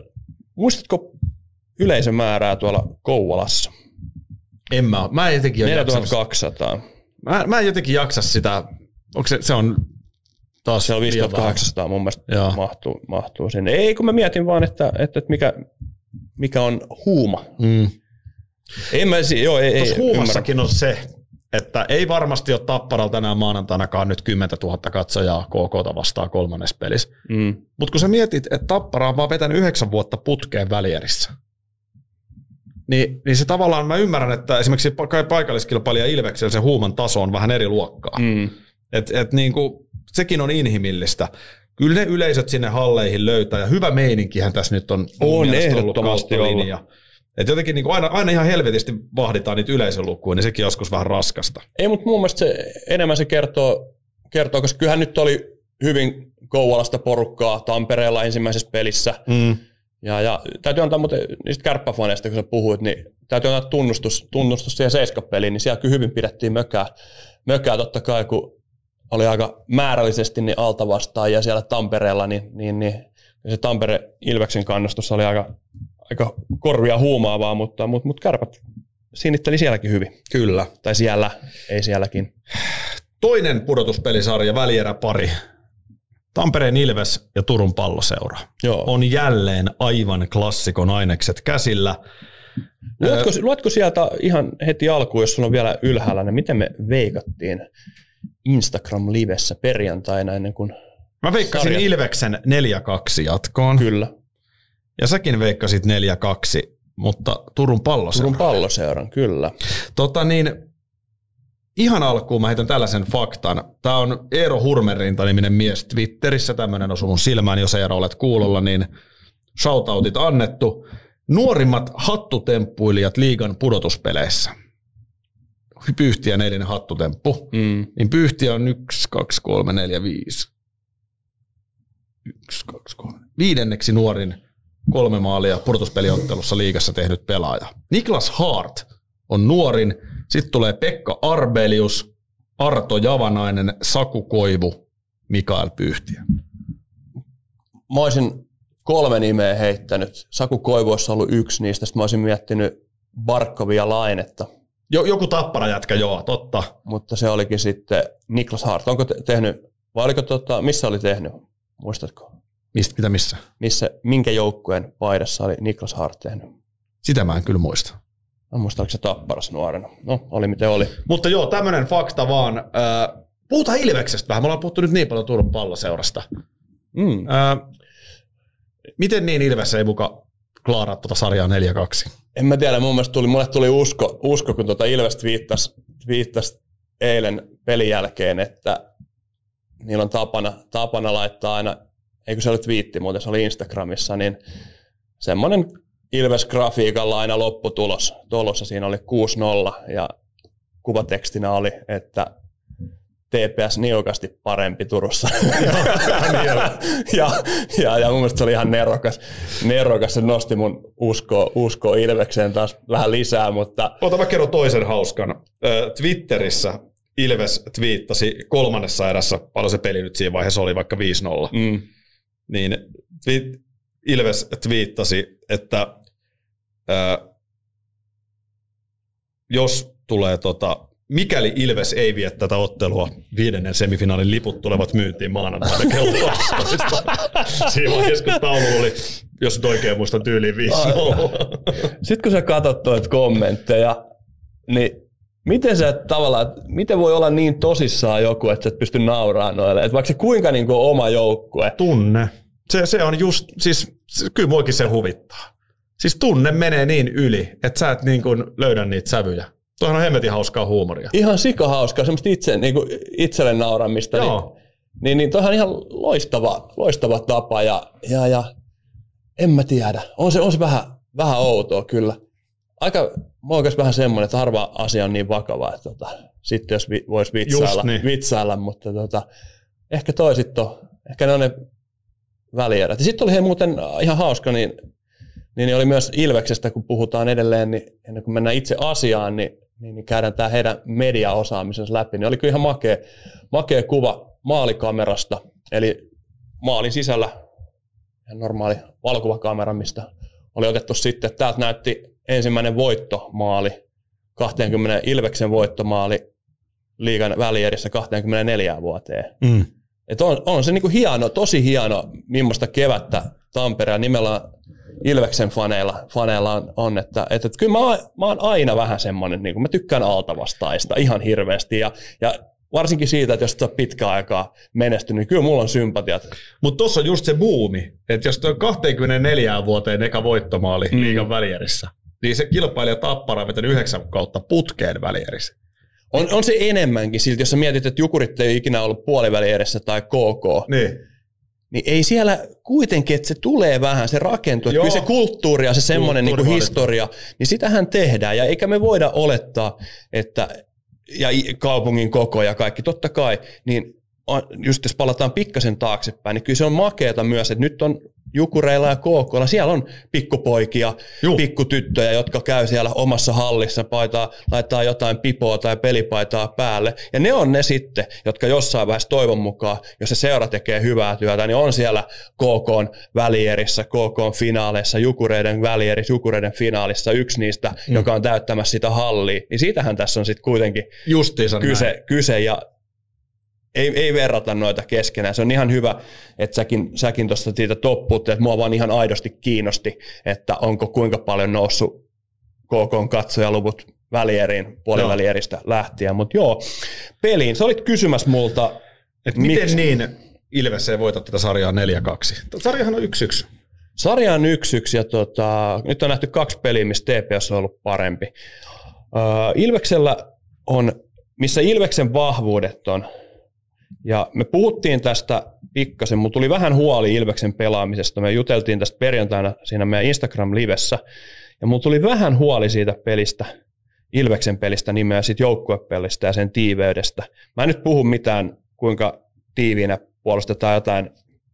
muistatko yleisömäärää tuolla Kouvolassa? En mä, mä en jotenkin 4200. Mä, mä en jotenkin jaksa sitä, onko se, se on taas Se on 5800 mun mielestä Joo. mahtuu, mahtuu sinne. Ei, kun mä mietin vaan, että, että, että mikä, mikä on huuma. Mm. Ei mä, joo, ei, ei, huumassakin ymmärrä. on se, että ei varmasti ole Tapparalla tänään maanantainakaan nyt 10 000 katsojaa KK vastaan kolmannes pelissä. Mm. Mutta kun sä mietit, että Tappara on vaan vetänyt yhdeksän vuotta putkeen välierissä, niin, niin se tavallaan, mä ymmärrän, että esimerkiksi paikalliskilpailija Ilveksellä se huuman taso on vähän eri luokkaa. Mm. Et, et niin kuin, sekin on inhimillistä. Kyllä ne yleisöt sinne halleihin löytää, ja hyvä meininkihän tässä nyt on, on ehdottomasti ollut. Et jotenkin niin kuin aina, aina ihan helvetisti vahditaan niitä yleisölukuja, niin sekin joskus vähän raskasta. Ei, mutta mun mielestä se, enemmän se kertoo, kertoo, koska kyllähän nyt oli hyvin Kouvalasta porukkaa Tampereella ensimmäisessä pelissä. Mm Ja, ja täytyy antaa muuten niistä kärppäfaneista, kun sä puhuit, niin täytyy antaa tunnustus, tunnustus siihen seiskapeliin, niin siellä kyllä hyvin pidettiin mökää, mökää totta kai, kun oli aika määrällisesti niin alta vastaan ja siellä Tampereella, niin, niin, niin se Tampere Ilveksen kannustus oli aika, aika korvia huumaavaa, mutta, mutta, mutta kärpät sinitteli sielläkin hyvin. Kyllä. Tai siellä, ei sielläkin. Toinen pudotuspelisarja, välieräpari. Tampereen Ilves ja Turun palloseura. Joo. On jälleen aivan klassikon ainekset käsillä. Luotko, luotko sieltä ihan heti alkuun, jos sulla on vielä ylhäällä, niin miten me veikattiin Instagram-livessä perjantaina ennen kuin... Mä veikkasin Sarjat. Ilveksen 4-2 jatkoon. Kyllä. Ja säkin veikkasit 4-2, mutta Turun palloseura. Turun palloseuran, kyllä. Tota niin, ihan alkuun mä heitän tällaisen faktan. Tämä on Eero Hurmerinta-niminen mies Twitterissä, tämmöinen osui mun silmään, jos Eero olet kuulolla, niin shoutoutit annettu. Nuorimmat hattutemppuilijat liigan pudotuspeleissä. Pyyhtiän eilinen hattutemppu. Mm. Niin Pyyhtiä on 1, 2, 3, 4, 5. 1, 2, 3. Viidenneksi nuorin kolme maalia pudotuspeliottelussa liigassa tehnyt pelaaja. Niklas Hart on nuorin. Sitten tulee Pekka Arbelius, Arto Javanainen, Saku Koivu, Mikael Pyyhtiä. Mä olisin kolme nimeä heittänyt. Saku Koivu olisi ollut yksi niistä, sitten mä olisin miettinyt Barkovia Lainetta, Jo, joku tappara jätkä, joo, totta. mutta se olikin sitten Niklas Hart. Onko te- tehnyt, vai oliko tota, missä oli tehnyt, muistatko? Mistä, mitä missä? Missä, minkä joukkueen paidassa oli Niklas Hart tehnyt? Sitä mä en kyllä muista. En muista, oliko se tapparas nuorena. No, oli miten oli. Mutta joo, tämmöinen fakta vaan. Äh, puhutaan Ilveksestä vähän. Me ollaan puhuttu nyt niin paljon Turun palloseurasta. Mm. Äh, miten niin Ilves ei muka klaaraa tuota sarjaa 4-2? En mä tiedä, mun mielestä tuli, mulle tuli usko, usko kun tuota Ilves twiittasi, twiittasi eilen pelin jälkeen, että niillä on tapana, tapana laittaa aina, eikö se ole twiitti muuten, se oli Instagramissa, niin semmoinen Ilves-grafiikalla aina lopputulos. Tulossa siinä oli 6-0 ja kuvatekstinä oli, että TPS niukasti parempi Turussa. ja, ja, ja mun mielestä se oli ihan nerokas. nerokas. Se nosti mun uskoa, uskoa Ilvekseen taas vähän lisää, mutta Ota mä kerron toisen hauskan. Twitterissä Ilves twiittasi kolmannessa erässä, paljon se peli nyt siinä vaiheessa oli, vaikka 5-0, mm, niin Ilves twiittasi, että ö, jos tulee tota, mikäli Ilves ei vie tätä ottelua, viidennen semifinaalin liput tulevat myyntiin maanantaina kello 12. Siinä vaiheessa, kun taulu oli, jos nyt oikein muistan tyyliin 5 Sitten kun sä katsot noita kommentteja, niin miten se tavallaan, miten voi olla niin tosissaan joku, että sä et pysty nauraamaan noille? Että vaikka se kuinka niin kuin oma joukkue, Tunne. Se, se on just, siis kyllä muakin se huvittaa. Siis tunne menee niin yli, että sä et niin kuin löydä niitä sävyjä. Tuohan on hemmetin hauskaa huumoria. ihan sikahauskaa, semmoista itse, niin kuin itselle nauramista, niin, Joo. niin, niin toihan on ihan loistava, loistava tapa ja, ja, ja en mä tiedä. On se, on se vähän, vähän outoa kyllä. Aika, oon vähän semmoinen, että harva asia on niin vakava, että tota, sitten jos vi, voisi vitsailla, Just niin. vitsailla, mutta tota, ehkä toi sitten on, ehkä ne on ne välierät. Sitten oli he muuten ihan hauska, niin, niin, oli myös Ilveksestä, kun puhutaan edelleen, niin ennen kuin mennään itse asiaan, niin, niin, niin käydään tämä heidän mediaosaamisensa läpi. Niin oli kyllä ihan makea, makea kuva maalikamerasta, eli maalin sisällä ihan normaali valokuvakamera, mistä oli otettu sitten, täältä näytti ensimmäinen voittomaali, 20 Ilveksen voittomaali liigan välierissä 24 vuoteen. Mm. Et on, on se niinku hieno, tosi hieno, millaista kevättä Tampereella nimellä Ilveksen faneilla, faneilla on, on että, että, että kyllä mä, oon- mä oon aina vähän semmoinen, niin mä tykkään altavastaista ihan hirveästi ja, ja varsinkin siitä, että jos et ole pitkään aikaa menestynyt, niin kyllä mulla on sympatiat. Mutta tuossa on just se buumi, että jos tuo 24 vuoteen eka voittomaali mm. liigan välierissä, niin se kilpailija Tappara on vetänyt yhdeksän kautta putkeen välierissä. On, on se enemmänkin silti, jos sä mietit, että Jukurit ei ikinä ollut puoliväli edessä tai KK, Niin. niin ei siellä kuitenkin, että se tulee vähän, se rakentuu. Että Joo. Kyllä se kulttuuri ja se semmoinen niin historia, niin sitähän tehdään. Ja eikä me voida olettaa, että ja kaupungin koko ja kaikki, totta kai, niin just jos palataan pikkasen taaksepäin, niin kyllä se on makeeta myös, että nyt on Jukureilla ja KKlla, siellä on pikkupoikia, Juh. pikkutyttöjä, jotka käy siellä omassa hallissa, paitaa, laittaa jotain pipoa tai pelipaitaa päälle. Ja ne on ne sitten, jotka jossain vaiheessa toivon mukaan, jos se seura tekee hyvää työtä, niin on siellä KK välierissä, KK finaaleissa, Jukureiden välierissä, Jukureiden finaalissa yksi niistä, mm. joka on täyttämässä sitä hallia. Niin siitähän tässä on sitten kuitenkin kyse, kyse. Ja ei, ei verrata noita keskenään. Se on ihan hyvä, että säkin, säkin tuosta siitä toppuutte, että mua vaan ihan aidosti kiinnosti, että onko kuinka paljon noussut KK katsojaluvut välieriin, puolivälieristä lähtien. Mutta joo, peliin. Sä olit kysymässä multa, että miten miksi... niin Ilves ei voita tätä sarjaa 4-2? Sarjahan on 1-1. Sarja on 1-1 ja tota, nyt on nähty kaksi peliä, missä TPS on ollut parempi. Uh, Ilveksellä on, missä Ilveksen vahvuudet on, ja me puhuttiin tästä pikkasen, mutta tuli vähän huoli Ilveksen pelaamisesta. Me juteltiin tästä perjantaina siinä meidän Instagram-livessä, ja mulla tuli vähän huoli siitä pelistä, Ilveksen pelistä nimeä siitä joukkuepelistä ja sen tiiveydestä. Mä en nyt puhu mitään, kuinka tiiviinä puolustetaan jotain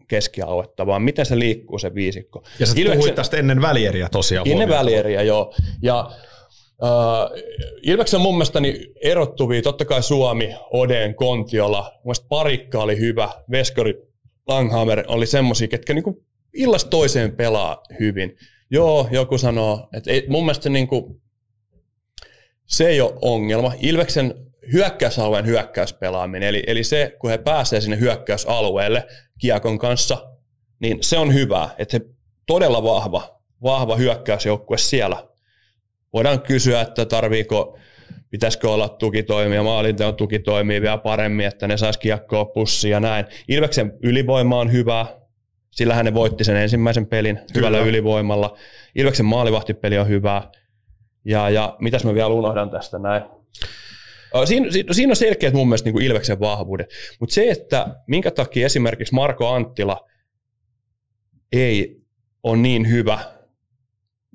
keskialuetta, vaan miten se liikkuu se viisikko. Ja sä Ilveksen, puhuit tästä ennen välieriä tosiaan. Ennen välieriä, joo. Ja Uh, Ilveksen mun mielestä niin erottuvia, totta kai Suomi, Oden, Kontiola, mun parikka oli hyvä, Veskari, Langhammer oli semmosia, ketkä niinku illasta toiseen pelaa hyvin. Joo, joku sanoo, että ei, mun mielestä niinku, se ei ole ongelma. Ilveksen hyökkäysalueen hyökkäyspelaaminen, eli, eli se, kun he pääsee sinne hyökkäysalueelle kiekon kanssa, niin se on hyvä, että he todella vahva, vahva hyökkäysjoukkue siellä voidaan kysyä, että tarviiko, pitäisikö olla tukitoimia, maalinteon tukitoimia vielä paremmin, että ne saisi kiekkoa pussiin ja näin. Ilveksen ylivoima on hyvä, sillä hän voitti sen ensimmäisen pelin Kyllä. hyvällä ylivoimalla. Ilveksen maalivahtipeli on hyvä. Ja, ja mitäs mä vielä unohdan tästä näin. Siinä, siinä on selkeät mun mielestä niin Ilveksen vahvuudet. Mutta se, että minkä takia esimerkiksi Marko Anttila ei ole niin hyvä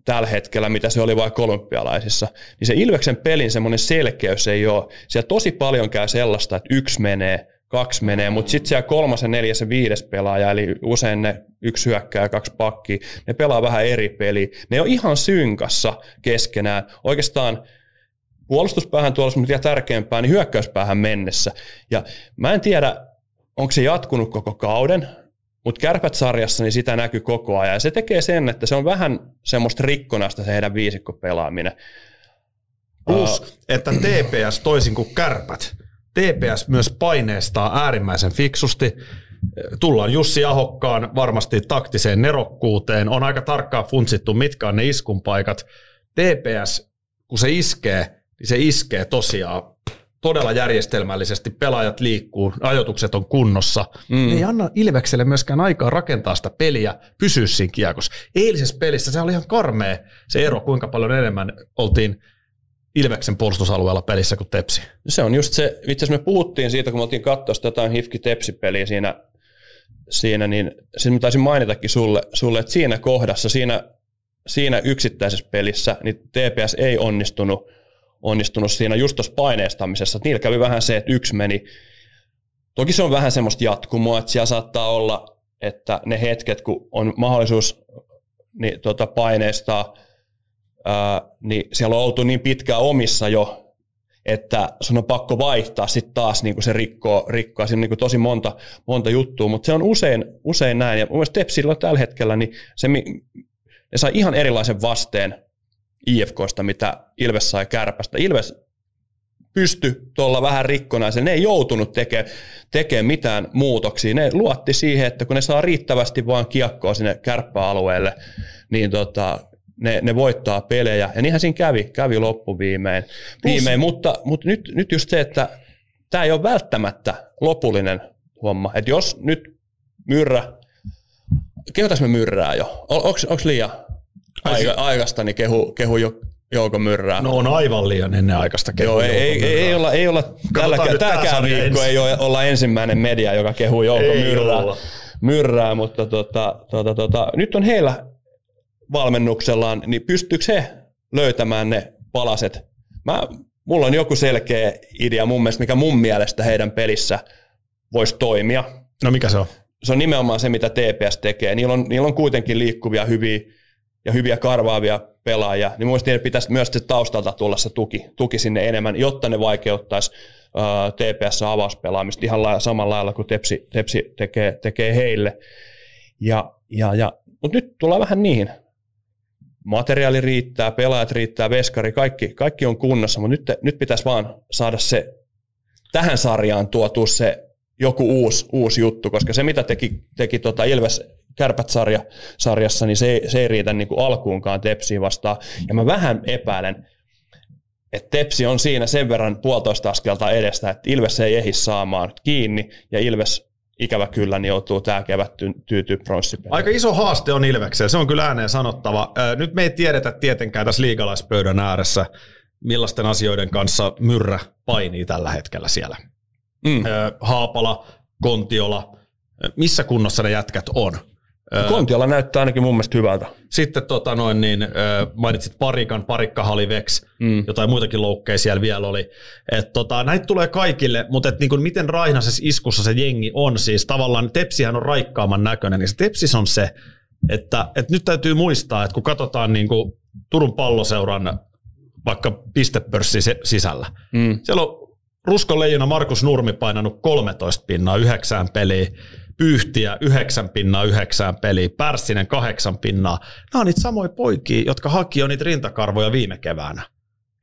tällä hetkellä, mitä se oli vaikka olympialaisissa, niin se Ilveksen pelin semmoinen selkeys ei ole. Siellä tosi paljon käy sellaista, että yksi menee, kaksi menee, mutta sitten siellä kolmas neljäs ja viides pelaaja, eli usein ne yksi hyökkää ja kaksi pakkia, ne pelaa vähän eri peliä. Ne on ihan synkassa keskenään. Oikeastaan puolustuspäähän tuolla on vielä tärkeämpää, niin hyökkäyspäähän mennessä. Ja mä en tiedä, onko se jatkunut koko kauden, mutta Kärpät-sarjassa niin sitä näkyy koko ajan. Ja se tekee sen, että se on vähän semmoista rikkonasta se heidän viisikko pelaaminen. Plus, uh, että TPS toisin kuin Kärpät, TPS myös paineistaa äärimmäisen fiksusti. Tullaan Jussi Ahokkaan varmasti taktiseen nerokkuuteen. On aika tarkkaan funtsittu, mitkä on ne iskun paikat. TPS, kun se iskee, niin se iskee tosiaan todella järjestelmällisesti, pelaajat liikkuu, ajoitukset on kunnossa. Mm. Ei anna Ilvekselle myöskään aikaa rakentaa sitä peliä, pysyä siinä kiekossa. Eilisessä pelissä se oli ihan karmea se ero, kuinka paljon enemmän oltiin Ilveksen puolustusalueella pelissä kuin Tepsi. Se on just se, itse asiassa me puhuttiin siitä, kun me oltiin katsoa jotain Hifki-Tepsi-peliä siinä, siinä niin siis mä taisin mainitakin sulle, sulle, että siinä kohdassa, siinä, siinä yksittäisessä pelissä, niin TPS ei onnistunut – onnistunut siinä just tuossa paineistamisessa. Niillä kävi vähän se, että yksi meni. Toki se on vähän semmoista jatkumoa, että siellä saattaa olla, että ne hetket, kun on mahdollisuus niin, tota, paineistaa, ää, niin siellä on oltu niin pitkään omissa jo, että sun on pakko vaihtaa sitten taas niin kuin se rikkoo, rikkoo siinä niin kuin tosi monta, monta juttua, mutta se on usein, usein näin. Ja mun mielestä Tepsillä tällä hetkellä, niin se, ne sai ihan erilaisen vasteen IFKsta, mitä Ilves sai kärpästä. Ilves pysty tuolla vähän rikkonaisen. Ne ei joutunut tekemään tekee mitään muutoksia. Ne luotti siihen, että kun ne saa riittävästi vaan kiekkoa sinne kärppäalueelle, niin tota, ne, ne voittaa pelejä. Ja niinhän siinä kävi, kävi loppuviimein. Viimein, mutta, mutta nyt, nyt just se, että tämä ei ole välttämättä lopullinen homma. Että jos nyt myrrä, kehotaanko me myrrää jo? Onko liian aika, aikasta, niin kehu, kehu jo Jouko Myrrää. No on aivan liian ennen aikaista kehua Joo, ei, ei, ei, olla, ei olla tällä, tämäkään viikko ei ole, olla ensimmäinen media, joka kehuu Jouko ei Myrrää, Myrrää, mutta tota, tota, tota, nyt on heillä valmennuksellaan, niin pystyykö he löytämään ne palaset? Mä, mulla on joku selkeä idea mun mielestä, mikä mun mielestä heidän pelissä voisi toimia. No mikä se on? Se on nimenomaan se, mitä TPS tekee. Niillä on, niillä on kuitenkin liikkuvia hyviä ja hyviä karvaavia pelaajia, niin mielestäni pitäisi myös taustalta tulla se tuki, tuki sinne enemmän, jotta ne vaikeuttaisi TPS-avauspelaamista ihan lailla, samalla lailla kuin Tepsi, Tepsi tekee, tekee heille. Ja, ja, ja, mutta nyt tullaan vähän niihin. Materiaali riittää, pelaajat riittää, veskari, kaikki, kaikki on kunnossa, mutta nyt, nyt pitäisi vaan saada se tähän sarjaan tuotu se joku uusi, uusi juttu, koska se mitä teki, teki tota Ilves kärpät-sarja, sarjassa, niin se, se ei riitä niin kuin alkuunkaan Tepsiin vastaan. Ja mä vähän epäilen, että Tepsi on siinä sen verran puolitoista askelta edestä, että Ilves ei ehdi saamaan kiinni, ja Ilves ikävä kyllä niin joutuu tämä kevät tyytyy pronssipeliin. Aika iso haaste on Ilveksellä, se on kyllä ääneen sanottava. Nyt me ei tiedetä tietenkään tässä liigalaispöydän ääressä, millaisten asioiden kanssa myrrä painii tällä hetkellä siellä. Mm. Haapala, Kontiola, missä kunnossa ne jätkät on? Kontiola näyttää ainakin mun mielestä hyvältä. Sitten tota noin, niin, mainitsit Parikan, Parikka Halivex, mm. jotain muitakin loukkeja siellä vielä oli. Et tota, näitä tulee kaikille, mutta et, niin kuin, miten raihnaisessa iskussa se jengi on, siis tavallaan Tepsihän on raikkaaman näköinen, niin se Tepsis on se, että, että nyt täytyy muistaa, että kun katsotaan niin kuin Turun palloseuran vaikka pistepörssi sisällä, mm. siellä on Ruskon leijona Markus Nurmi painanut 13 pinnaa yhdeksään peliin, Pyyhtiä yhdeksän pinnaa yhdeksään peliin, Pärssinen kahdeksan pinnaa. Nämä on niitä samoja poikia, jotka haki jo niitä rintakarvoja viime keväänä.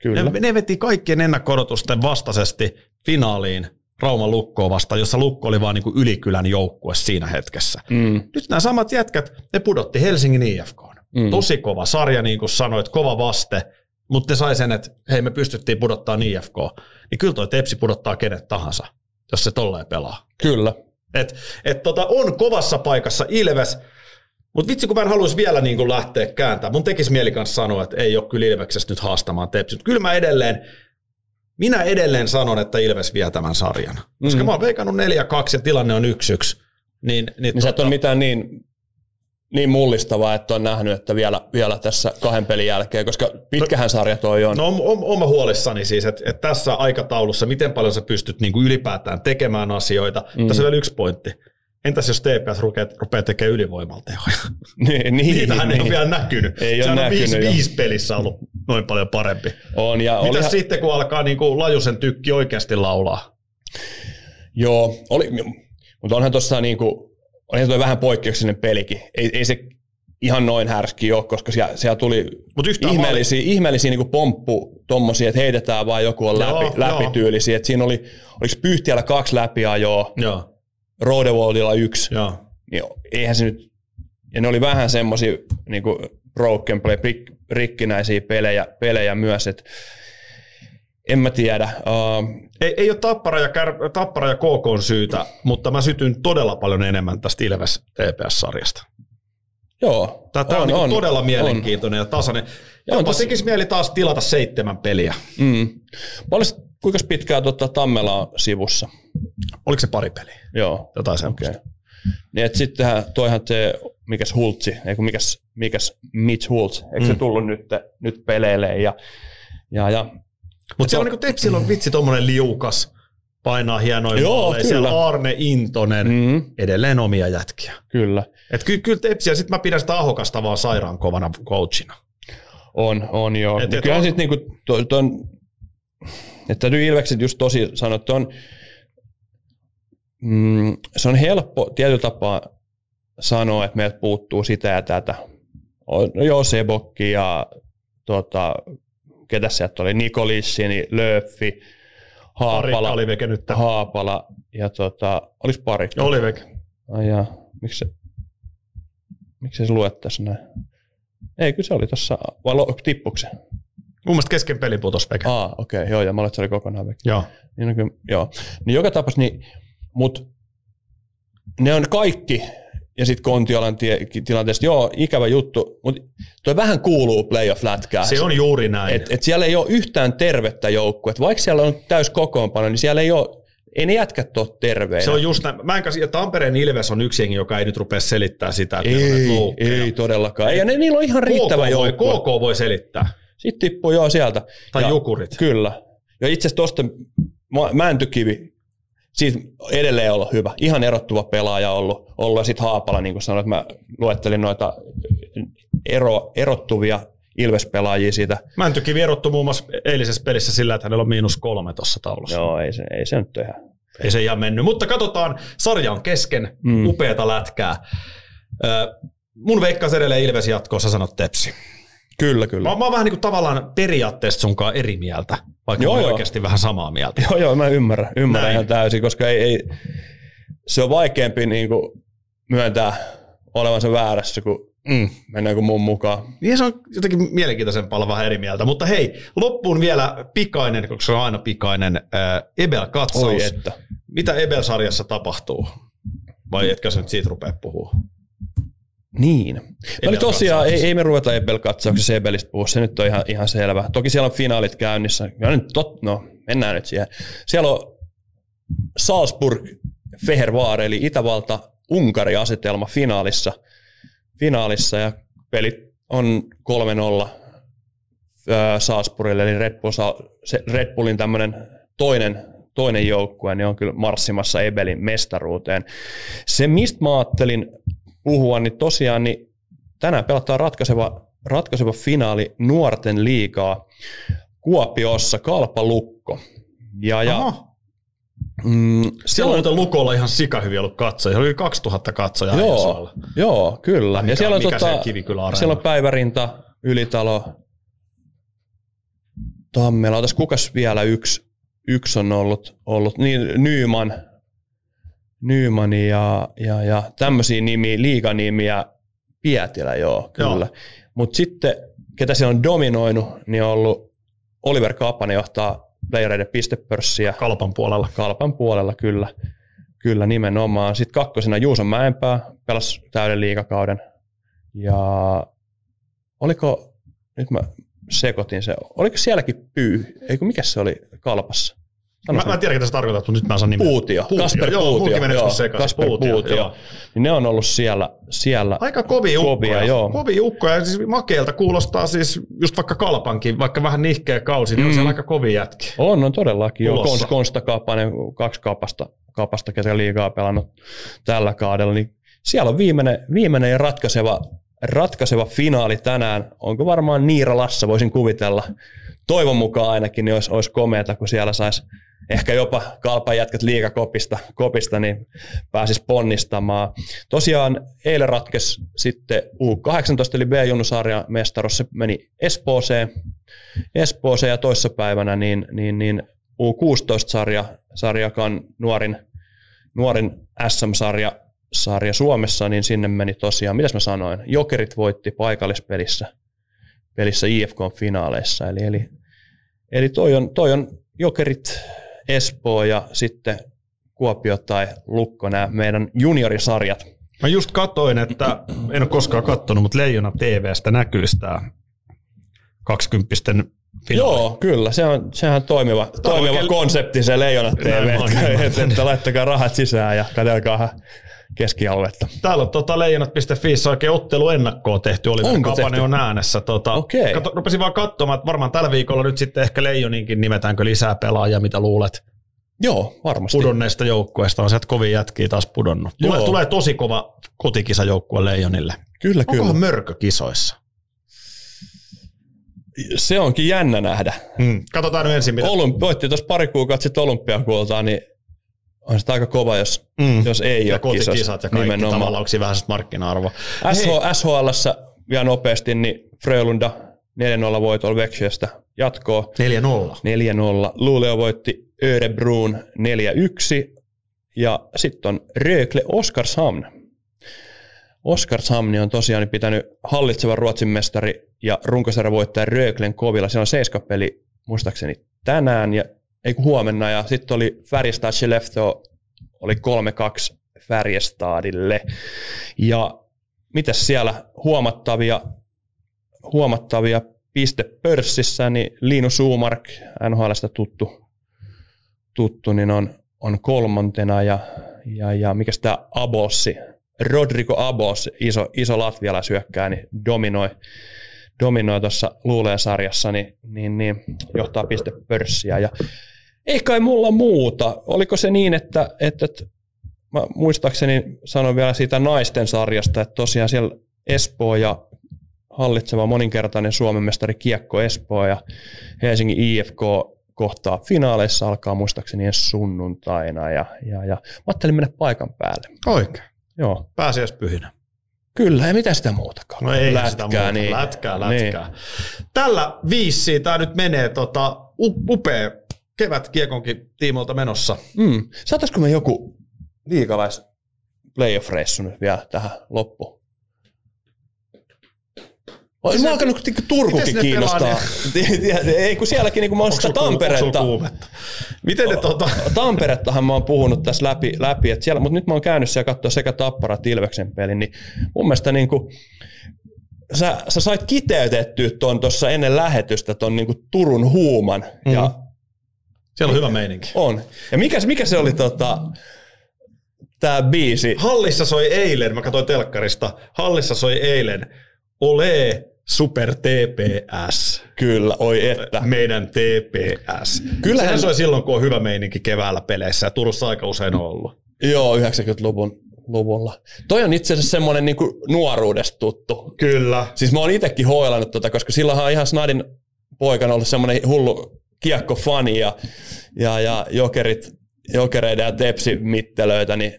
Kyllä. Ne, ne veti kaikkien ennakkorotusten vastaisesti finaaliin Rauman Lukkoa vastaan, jossa Lukko oli vaan niin kuin ylikylän joukkue siinä hetkessä. Mm. Nyt nämä samat jätkät, ne pudotti Helsingin IFK. Mm. Tosi kova sarja, niin kuin sanoit, kova vaste, mutta ne sai sen, että hei me pystyttiin pudottaa IFK. Niin kyllä toi Tepsi pudottaa kenet tahansa, jos se tolleen pelaa. Kyllä. Et, et tota, on kovassa paikassa Ilves, mutta vitsi kun mä en haluaisi vielä niin kuin lähteä kääntämään. Mun tekisi mieli kanssa sanoa, että ei ole kyllä Ilveksestä nyt haastamaan Tepsi. Kyllä mä edelleen, minä edelleen sanon, että Ilves vie tämän sarjan. Koska mm. mä oon veikannut 4-2 ja tilanne on 1-1. Niin, niin, niin tota... sä et ole tota- mitään niin niin mullistavaa, että on nähnyt, että vielä, vielä tässä kahden pelin jälkeen, koska pitkähän sarja toi on. No on, on, mä huolissani siis, että, että tässä aikataulussa, miten paljon sä pystyt niin kuin ylipäätään tekemään asioita. Mm. Tässä on vielä yksi pointti. Entäs jos TPS rupeaa, rupeaa tekemään ylivoimaltehoja? niin, niin, Niitähän niin. ei ole vielä näkynyt. Ei Sehän on näkynyt viisi, viisi pelissä ollut noin paljon parempi. On, ja Mitäs oli... sitten, kun alkaa niin kuin Lajusen tykki oikeasti laulaa? Joo, oli, mutta onhan tuossa niin kuin, olihan tuo vähän poikkeuksellinen pelikin. Ei, ei se ihan noin härski ole, koska siellä, siellä tuli Mut ihmeellisiä, ihmeellisiä niin pomppu tommosia, että heitetään vaan joku on läpi, joo, läpityylisiä. Että siinä oli, oliko Pyhtiällä kaksi läpiajoa, Rodewaldilla yksi. Joo. Niin eihän se nyt, ja ne oli vähän semmoisia niin broken play, rik, rikkinäisiä pelejä, pelejä myös, että en mä tiedä. Uh, ei, ei ole tappara ja, kär, tappara ja KK on syytä, mutta mä sytyn todella paljon enemmän tästä Ilves TPS-sarjasta. Joo, Tämä on, on, niin on todella mielenkiintoinen on. ja tasainen. Ja on tos... tekisi mieli taas tilata seitsemän peliä. Mm. Paljon, kuinka pitkään tuota Tammela on sivussa? Oliko se pari peliä? Joo. Jotain semmoista. Okay. Niin, että sittenhän toihan te, mikäs Hultsi, ei kun mikäs, mikäs Mitch Hultz, eikö mm. se tullut nyt, nyt peleille ja, ja, ja mutta siellä on niin Tepsillä on vitsi tuommoinen liukas, painaa hienoja Joo, maaleja. Kyllä. Siellä Arne Intonen, mm. edelleen omia jätkiä. Kyllä. Et ky- kyllä Tepsiä, sit mä pidän sitä Ahokasta vaan sairaan kovana coachina. On, on joo. Et, et kyllä on... sitten niinku, to, ton, että täytyy Ilvekset just tosi sanoa, että on, mm, se on helppo tietyllä tapaa sanoa, että meiltä puuttuu sitä ja tätä. No joo, Sebokki ja tota, ketä sieltä oli, Nikolissini, Löffi, Haapala, oli nyt. Haapala ja tota, olisi pari. Oli veke. Ai ja, miksi se, miksi se luet tässä näin? Ei, kyllä se oli tuossa, vai tippuko se? Mun mielestä kesken peli putos veke. Aa, okei, okay, joo, ja mä olin, että se oli kokonaan veke. Joo. Niin, no, kyllä, joo. Niin joka tapauksessa, niin, mut ne on kaikki ja sitten Kontiolan tie, tilanteesta, joo, ikävä juttu, mutta toi vähän kuuluu playoff-lätkää. Se on juuri näin. Et, et siellä ei ole yhtään tervettä joukkuetta. Vaikka siellä on täys kokoonpano, niin siellä ei ole ei ne jätkät ole terveinä. Se on just näin. Mä en käsi, ja Tampereen Ilves on yksi jengi, joka ei nyt rupea selittää sitä, että ei, ei todellakaan. Ei, ja ne, niillä on ihan riittävä joukkue. KK voi selittää. Sitten tippuu joo sieltä. Tai ja, Jukurit. Kyllä. Ja itse asiassa tuosta Mäntykivi siitä edelleen ollut hyvä. Ihan erottuva pelaaja ollut. ollut. Ja sitten Haapala, niin kuin sanoin, että mä luettelin noita ero, erottuvia Ilves-pelaajia siitä. Mäntykin vierottu muun muassa eilisessä pelissä sillä, että hänellä on miinus kolme tuossa taulussa. Joo, ei se, ei se nyt ihan. Ei se ihan mennyt, mutta katsotaan, sarja on kesken, mm. upeata lätkää. Ö, mun veikkaus edelleen Ilves jatkoa, sä sanot Tepsi. Kyllä, kyllä. Mä, mä oon vähän niin kuin tavallaan periaatteessa sunkaan eri mieltä, vaikka joo, joo. oikeasti vähän samaa mieltä. Joo, joo, mä ymmärrän, ymmärrän ihan täysin, koska ei, ei, se on vaikeampi niin kuin myöntää olevansa väärässä, kun mm. mennäänkö mun mukaan. Niin se on jotenkin mielenkiintoisempaa olla vähän eri mieltä. Mutta hei, loppuun vielä pikainen, koska se on aina pikainen, äh, Ebel-katsaus. Oi että. Mitä Ebel-sarjassa tapahtuu? Vai etkö sä nyt siitä rupea puhua? Niin. No niin tosiaan, ei, ei me ruveta Ebel-katsauksessa Ebelistä puhua, se nyt on ihan, ihan selvä. Toki siellä on finaalit käynnissä. Ja nyt tot, no, mennään nyt siihen. Siellä on Salzburg Fehervaare, eli Itävalta-Unkari-asetelma finaalissa. finaalissa ja pelit on 3-0 Salzburgille, eli Red, Bull, se Red Bullin tämmöinen toinen, toinen joukkue, niin on kyllä marssimassa Ebelin mestaruuteen. Se, mistä mä ajattelin puhua, niin tosiaan niin tänään pelataan ratkaiseva, ratkaiseva finaali nuorten liikaa Kuopiossa Kalpalukko. Ja, ja Mm, siellä on Lukolla ihan sikahyviä ollut katsoja. Oli 2000 katsojaa. Joo, joo kyllä. Mikä, ja siellä on, mikä tota, siellä on Päivärinta, Ylitalo, Tammela. Otas kukas vielä yksi, yksi on ollut, ollut niin, Nyman, Nyman ja, ja, ja tämmöisiä nimiä, liiganimiä, Pietilä, joo, kyllä. Mutta sitten, ketä siellä on dominoinut, niin on ollut Oliver Kaapanen johtaa playereiden pistepörssiä. Kalpan puolella. Kalpan puolella, kyllä. Kyllä, nimenomaan. Sitten kakkosena Juuson Mäenpää pelasi täyden liikakauden. Ja oliko, nyt mä sekoitin se, oliko sielläkin pyy, eikö mikä se oli kalpassa? Mä, mä en tiedä, ketä se tarkoittaa, mutta nyt mä saan nimen. Puutio. Puutio. Kasper joo, Puutio. Joo, Kasper Puutio. Puutio. Joo. Niin ne on ollut siellä. siellä Aika kovia ukkoja. Kovia, joo. Kovia ukkoja. Siis makeelta kuulostaa siis just vaikka Kalpankin, vaikka vähän nihkeä kausi, niin mm. on siellä aika kovia jätkiä. On, on todellakin. Joo. Kons, Konsta Kaapanen, kaksi kaapasta, kaapasta, ketä liikaa pelannut tällä kaudella. Niin siellä on viimeinen, viimeinen ja ratkaiseva, ratkaiseva finaali tänään. Onko varmaan Niira Lassa, voisin kuvitella. Toivon mukaan ainakin, niin olisi, olisi komeata, kun siellä saisi ehkä jopa kalpan jätkät liikakopista, kopista, niin pääsis ponnistamaan. Tosiaan eilen ratkes sitten U18 eli B-junnusarjan mestaros, se meni Espooseen, Espooseen ja toissapäivänä niin, niin, niin U16-sarja, sarjakan nuorin, nuorin SM-sarja sarja Suomessa, niin sinne meni tosiaan, mitäs mä sanoin, Jokerit voitti paikallispelissä pelissä IFK-finaaleissa, eli, eli, eli toi, on, toi on Jokerit Espoo ja sitten Kuopio tai Lukko, nämä meidän juniorisarjat. Mä just katsoin, että en ole koskaan katsonut, mutta Leijona TVstä näkyy tämä 20 finaali. Joo, kyllä. Se on, sehän on toimiva, toimiva kel... konsepti se Leijona TV, että, että, että laittakaa rahat sisään ja katselkaa keskialuetta. Täällä on tota leijonat.fi oikein ottelu ennakkoon tehty, oli Kapane on äänessä. Tota, okay. kato, rupesin vaan katsomaan, että varmaan tällä viikolla nyt sitten ehkä Leijoninkin nimetäänkö lisää pelaajia, mitä luulet? Joo, varmasti. Pudonneista joukkueista on sieltä kovin jätkiä taas pudonnut. Tulee, tulee tosi kova kotikisajoukkue Leijonille. Kyllä, Onkohan kyllä. mörkö kisoissa? Se onkin jännä nähdä. Hmm. Katsotaan nyt ensin. Mitä... Olympi- voitti tuossa pari kuukautta sitten olympiakuoltaan, niin on sitä aika kova, jos, mm. jos ei ja ole kisas. ja kaikki nimenomaan. tavallaan, onko vähän markkina-arvo. SH, SHLssä vielä nopeasti, niin Frölunda 4-0 voitolla Växjöstä jatkoa. 4-0. 4-0. Luuleo voitti Örebruun 4-1. Ja sitten on Rögle Oskarshamn. Oskarshamn on tosiaan pitänyt hallitsevan Ruotsin mestari ja runkosarjan voittaja Röglen kovilla. Siellä on seiskapeli muistaakseni tänään ja ei kun huomenna, ja sitten oli Färjestad Skellefteå, oli 3-2 Färjestadille. Ja mitäs siellä huomattavia, huomattavia piste pörssissä, niin Liinu Suumark, NHLstä tuttu, tuttu niin on, on kolmantena, ja, ja, ja mikä tämä Abossi, Rodrigo Abos, iso, iso latvialaisyökkää, niin dominoi, dominoi tuossa Luuleen sarjassa, niin, niin, niin johtaa piste pörssiä. Ja Ei kai mulla muuta. Oliko se niin, että, että, että mä muistaakseni sanoin vielä siitä naisten sarjasta, että tosiaan siellä Espoo ja hallitseva moninkertainen Suomen mestari Kiekko Espoo ja Helsingin IFK kohtaa finaaleissa alkaa muistaakseni ensi sunnuntaina ja, ja, ja mä ajattelin mennä paikan päälle. Oikein. Joo. Pääsiäispyhinä. Kyllä, ja mitä sitä muutakaan? No ei lätkää, sitä muuta. niin. Lätkää, lätkää. Niin. Tällä viisi tämä nyt menee tota, upea kevät kiekonkin tiimoilta menossa. Mm. Saataisiko me joku liikalais playoff-reissu nyt vielä tähän loppuun? Mä se- alkanut niinku Turkukin kiinnostaa. Ei kun sielläkin, niin kun mä oon sitä Tamperetta? Miten ne tota... Tamperettahan mä oon puhunut tässä läpi, läpi että siellä, mutta nyt mä oon käynyt siellä katsoa sekä Tappara että Ilveksen pelin, niin mun mielestä niin kuin, sä, sä sait kiteytettyä tuon tuossa ennen lähetystä ton niin kuin Turun huuman, mm. ja Siellä on hyvä meininki. on. Ja mikä, mikä se oli tota, tää biisi? Hallissa soi eilen, mä katsoin telkkarista, Hallissa soi eilen, ole super TPS. Kyllä, oi että. Meidän TPS. Kyllähän- Kyllähän soi silloin, kun on hyvä meininki keväällä peleissä ja Turussa aika usein on ollut. Joo, 90-luvun luvulla. Toi on itse asiassa semmoinen niin nuoruudesta tuttu. Kyllä. Siis mä oon itekin hoilannut tota, koska silloinhan on ihan Snadin poikana ollut semmoinen hullu kiekkofani ja, ja, ja jokerit, jokereiden ja tepsimittelöitä, niin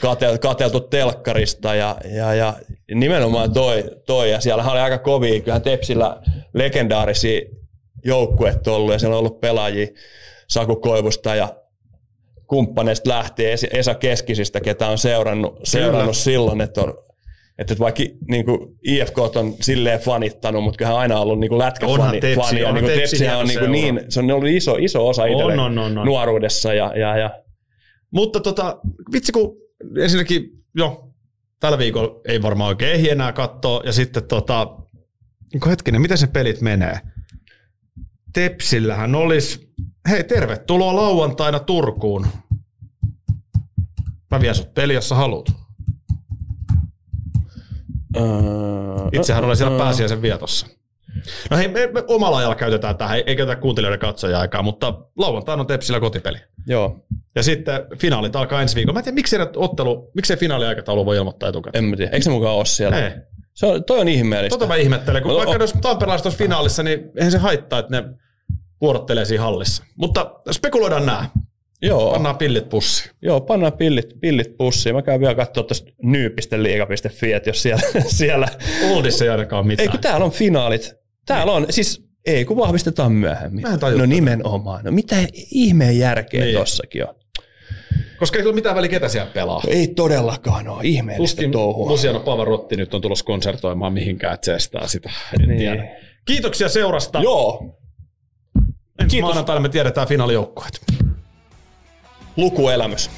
katel, kateltu telkkarista ja, ja, ja nimenomaan toi, toi, ja siellä oli aika kovia, kyllähän Tepsillä legendaarisia joukkueet ollut ja siellä on ollut pelaajia Saku Koivusta ja kumppaneista lähtien Esa- Keskisistä, ketä on seurannut, seurannut silloin, että on että vaikka niin kuin IFK on silleen fanittanut, mutta kyllähän aina ollut niin lätkäfani. Tepsi- ja niin kuin Tepsi Tepsihän on niin, niin, se on ollut iso, iso osa itselle On, on, on, on. nuoruudessa. Ja, ja, ja. Mutta tota, vitsi kun ensinnäkin jo tällä viikolla ei varmaan oikein ehdi enää katsoa. Ja sitten tota, niin hetkinen, miten se pelit menee? Tepsillähän olisi, hei tervetuloa lauantaina Turkuun. Mä vien sut peli, jos sä haluut. Öö, Itsehän olen siellä öö, pääsiäisen vietossa. No hei, me, me omalla ajalla käytetään tähän, ei käytetä kuuntelijoiden katsoja-aikaa, mutta lauantaina on Tepsillä kotipeli. Joo, Ja sitten finaalit alkaa ensi viikolla. Mä en tiedä, miksi se ottelu, miksei finaaliaikataulu voi ilmoittaa etukäteen. en mä tiedä. Eikö se mukaan ole siellä? Ei. Se on, toi on ihmeellistä. Tota mä ihmettelen, kun No, vaikka o- jos tamperelaiset olisi finaalissa, niin eihän se haittaa, että ne vuorottelee siinä hallissa. Mutta spekuloidaan nää. Joo, Pannaan pillit pussiin. joo, pannaan pillit, pillit pussiin. Mä käyn vielä katsoa tuosta nyy.liiga.fi, että jos siellä, siellä Oldissa ei ainakaan ole Ei mitään. kun täällä on finaalit. Täällä on, siis ei kun vahvistetaan myöhemmin. Mä en no nimenomaan. No mitä ihmeen järkeä Niin. tossakin on? Koska ei ole mitään väliä, ketä siellä pelaa. Ei todellakaan ole ihmeellistä Tuskin touhua. Luciano Pavarotti nyt on tulossa konsertoimaan mihinkään, että sestää sitä. En Niin. tiedä. Kiitoksia seurasta. Joo, Ensi Kiitos. maanantaina me tiedetään finaalijoukkueet. lukuelämys.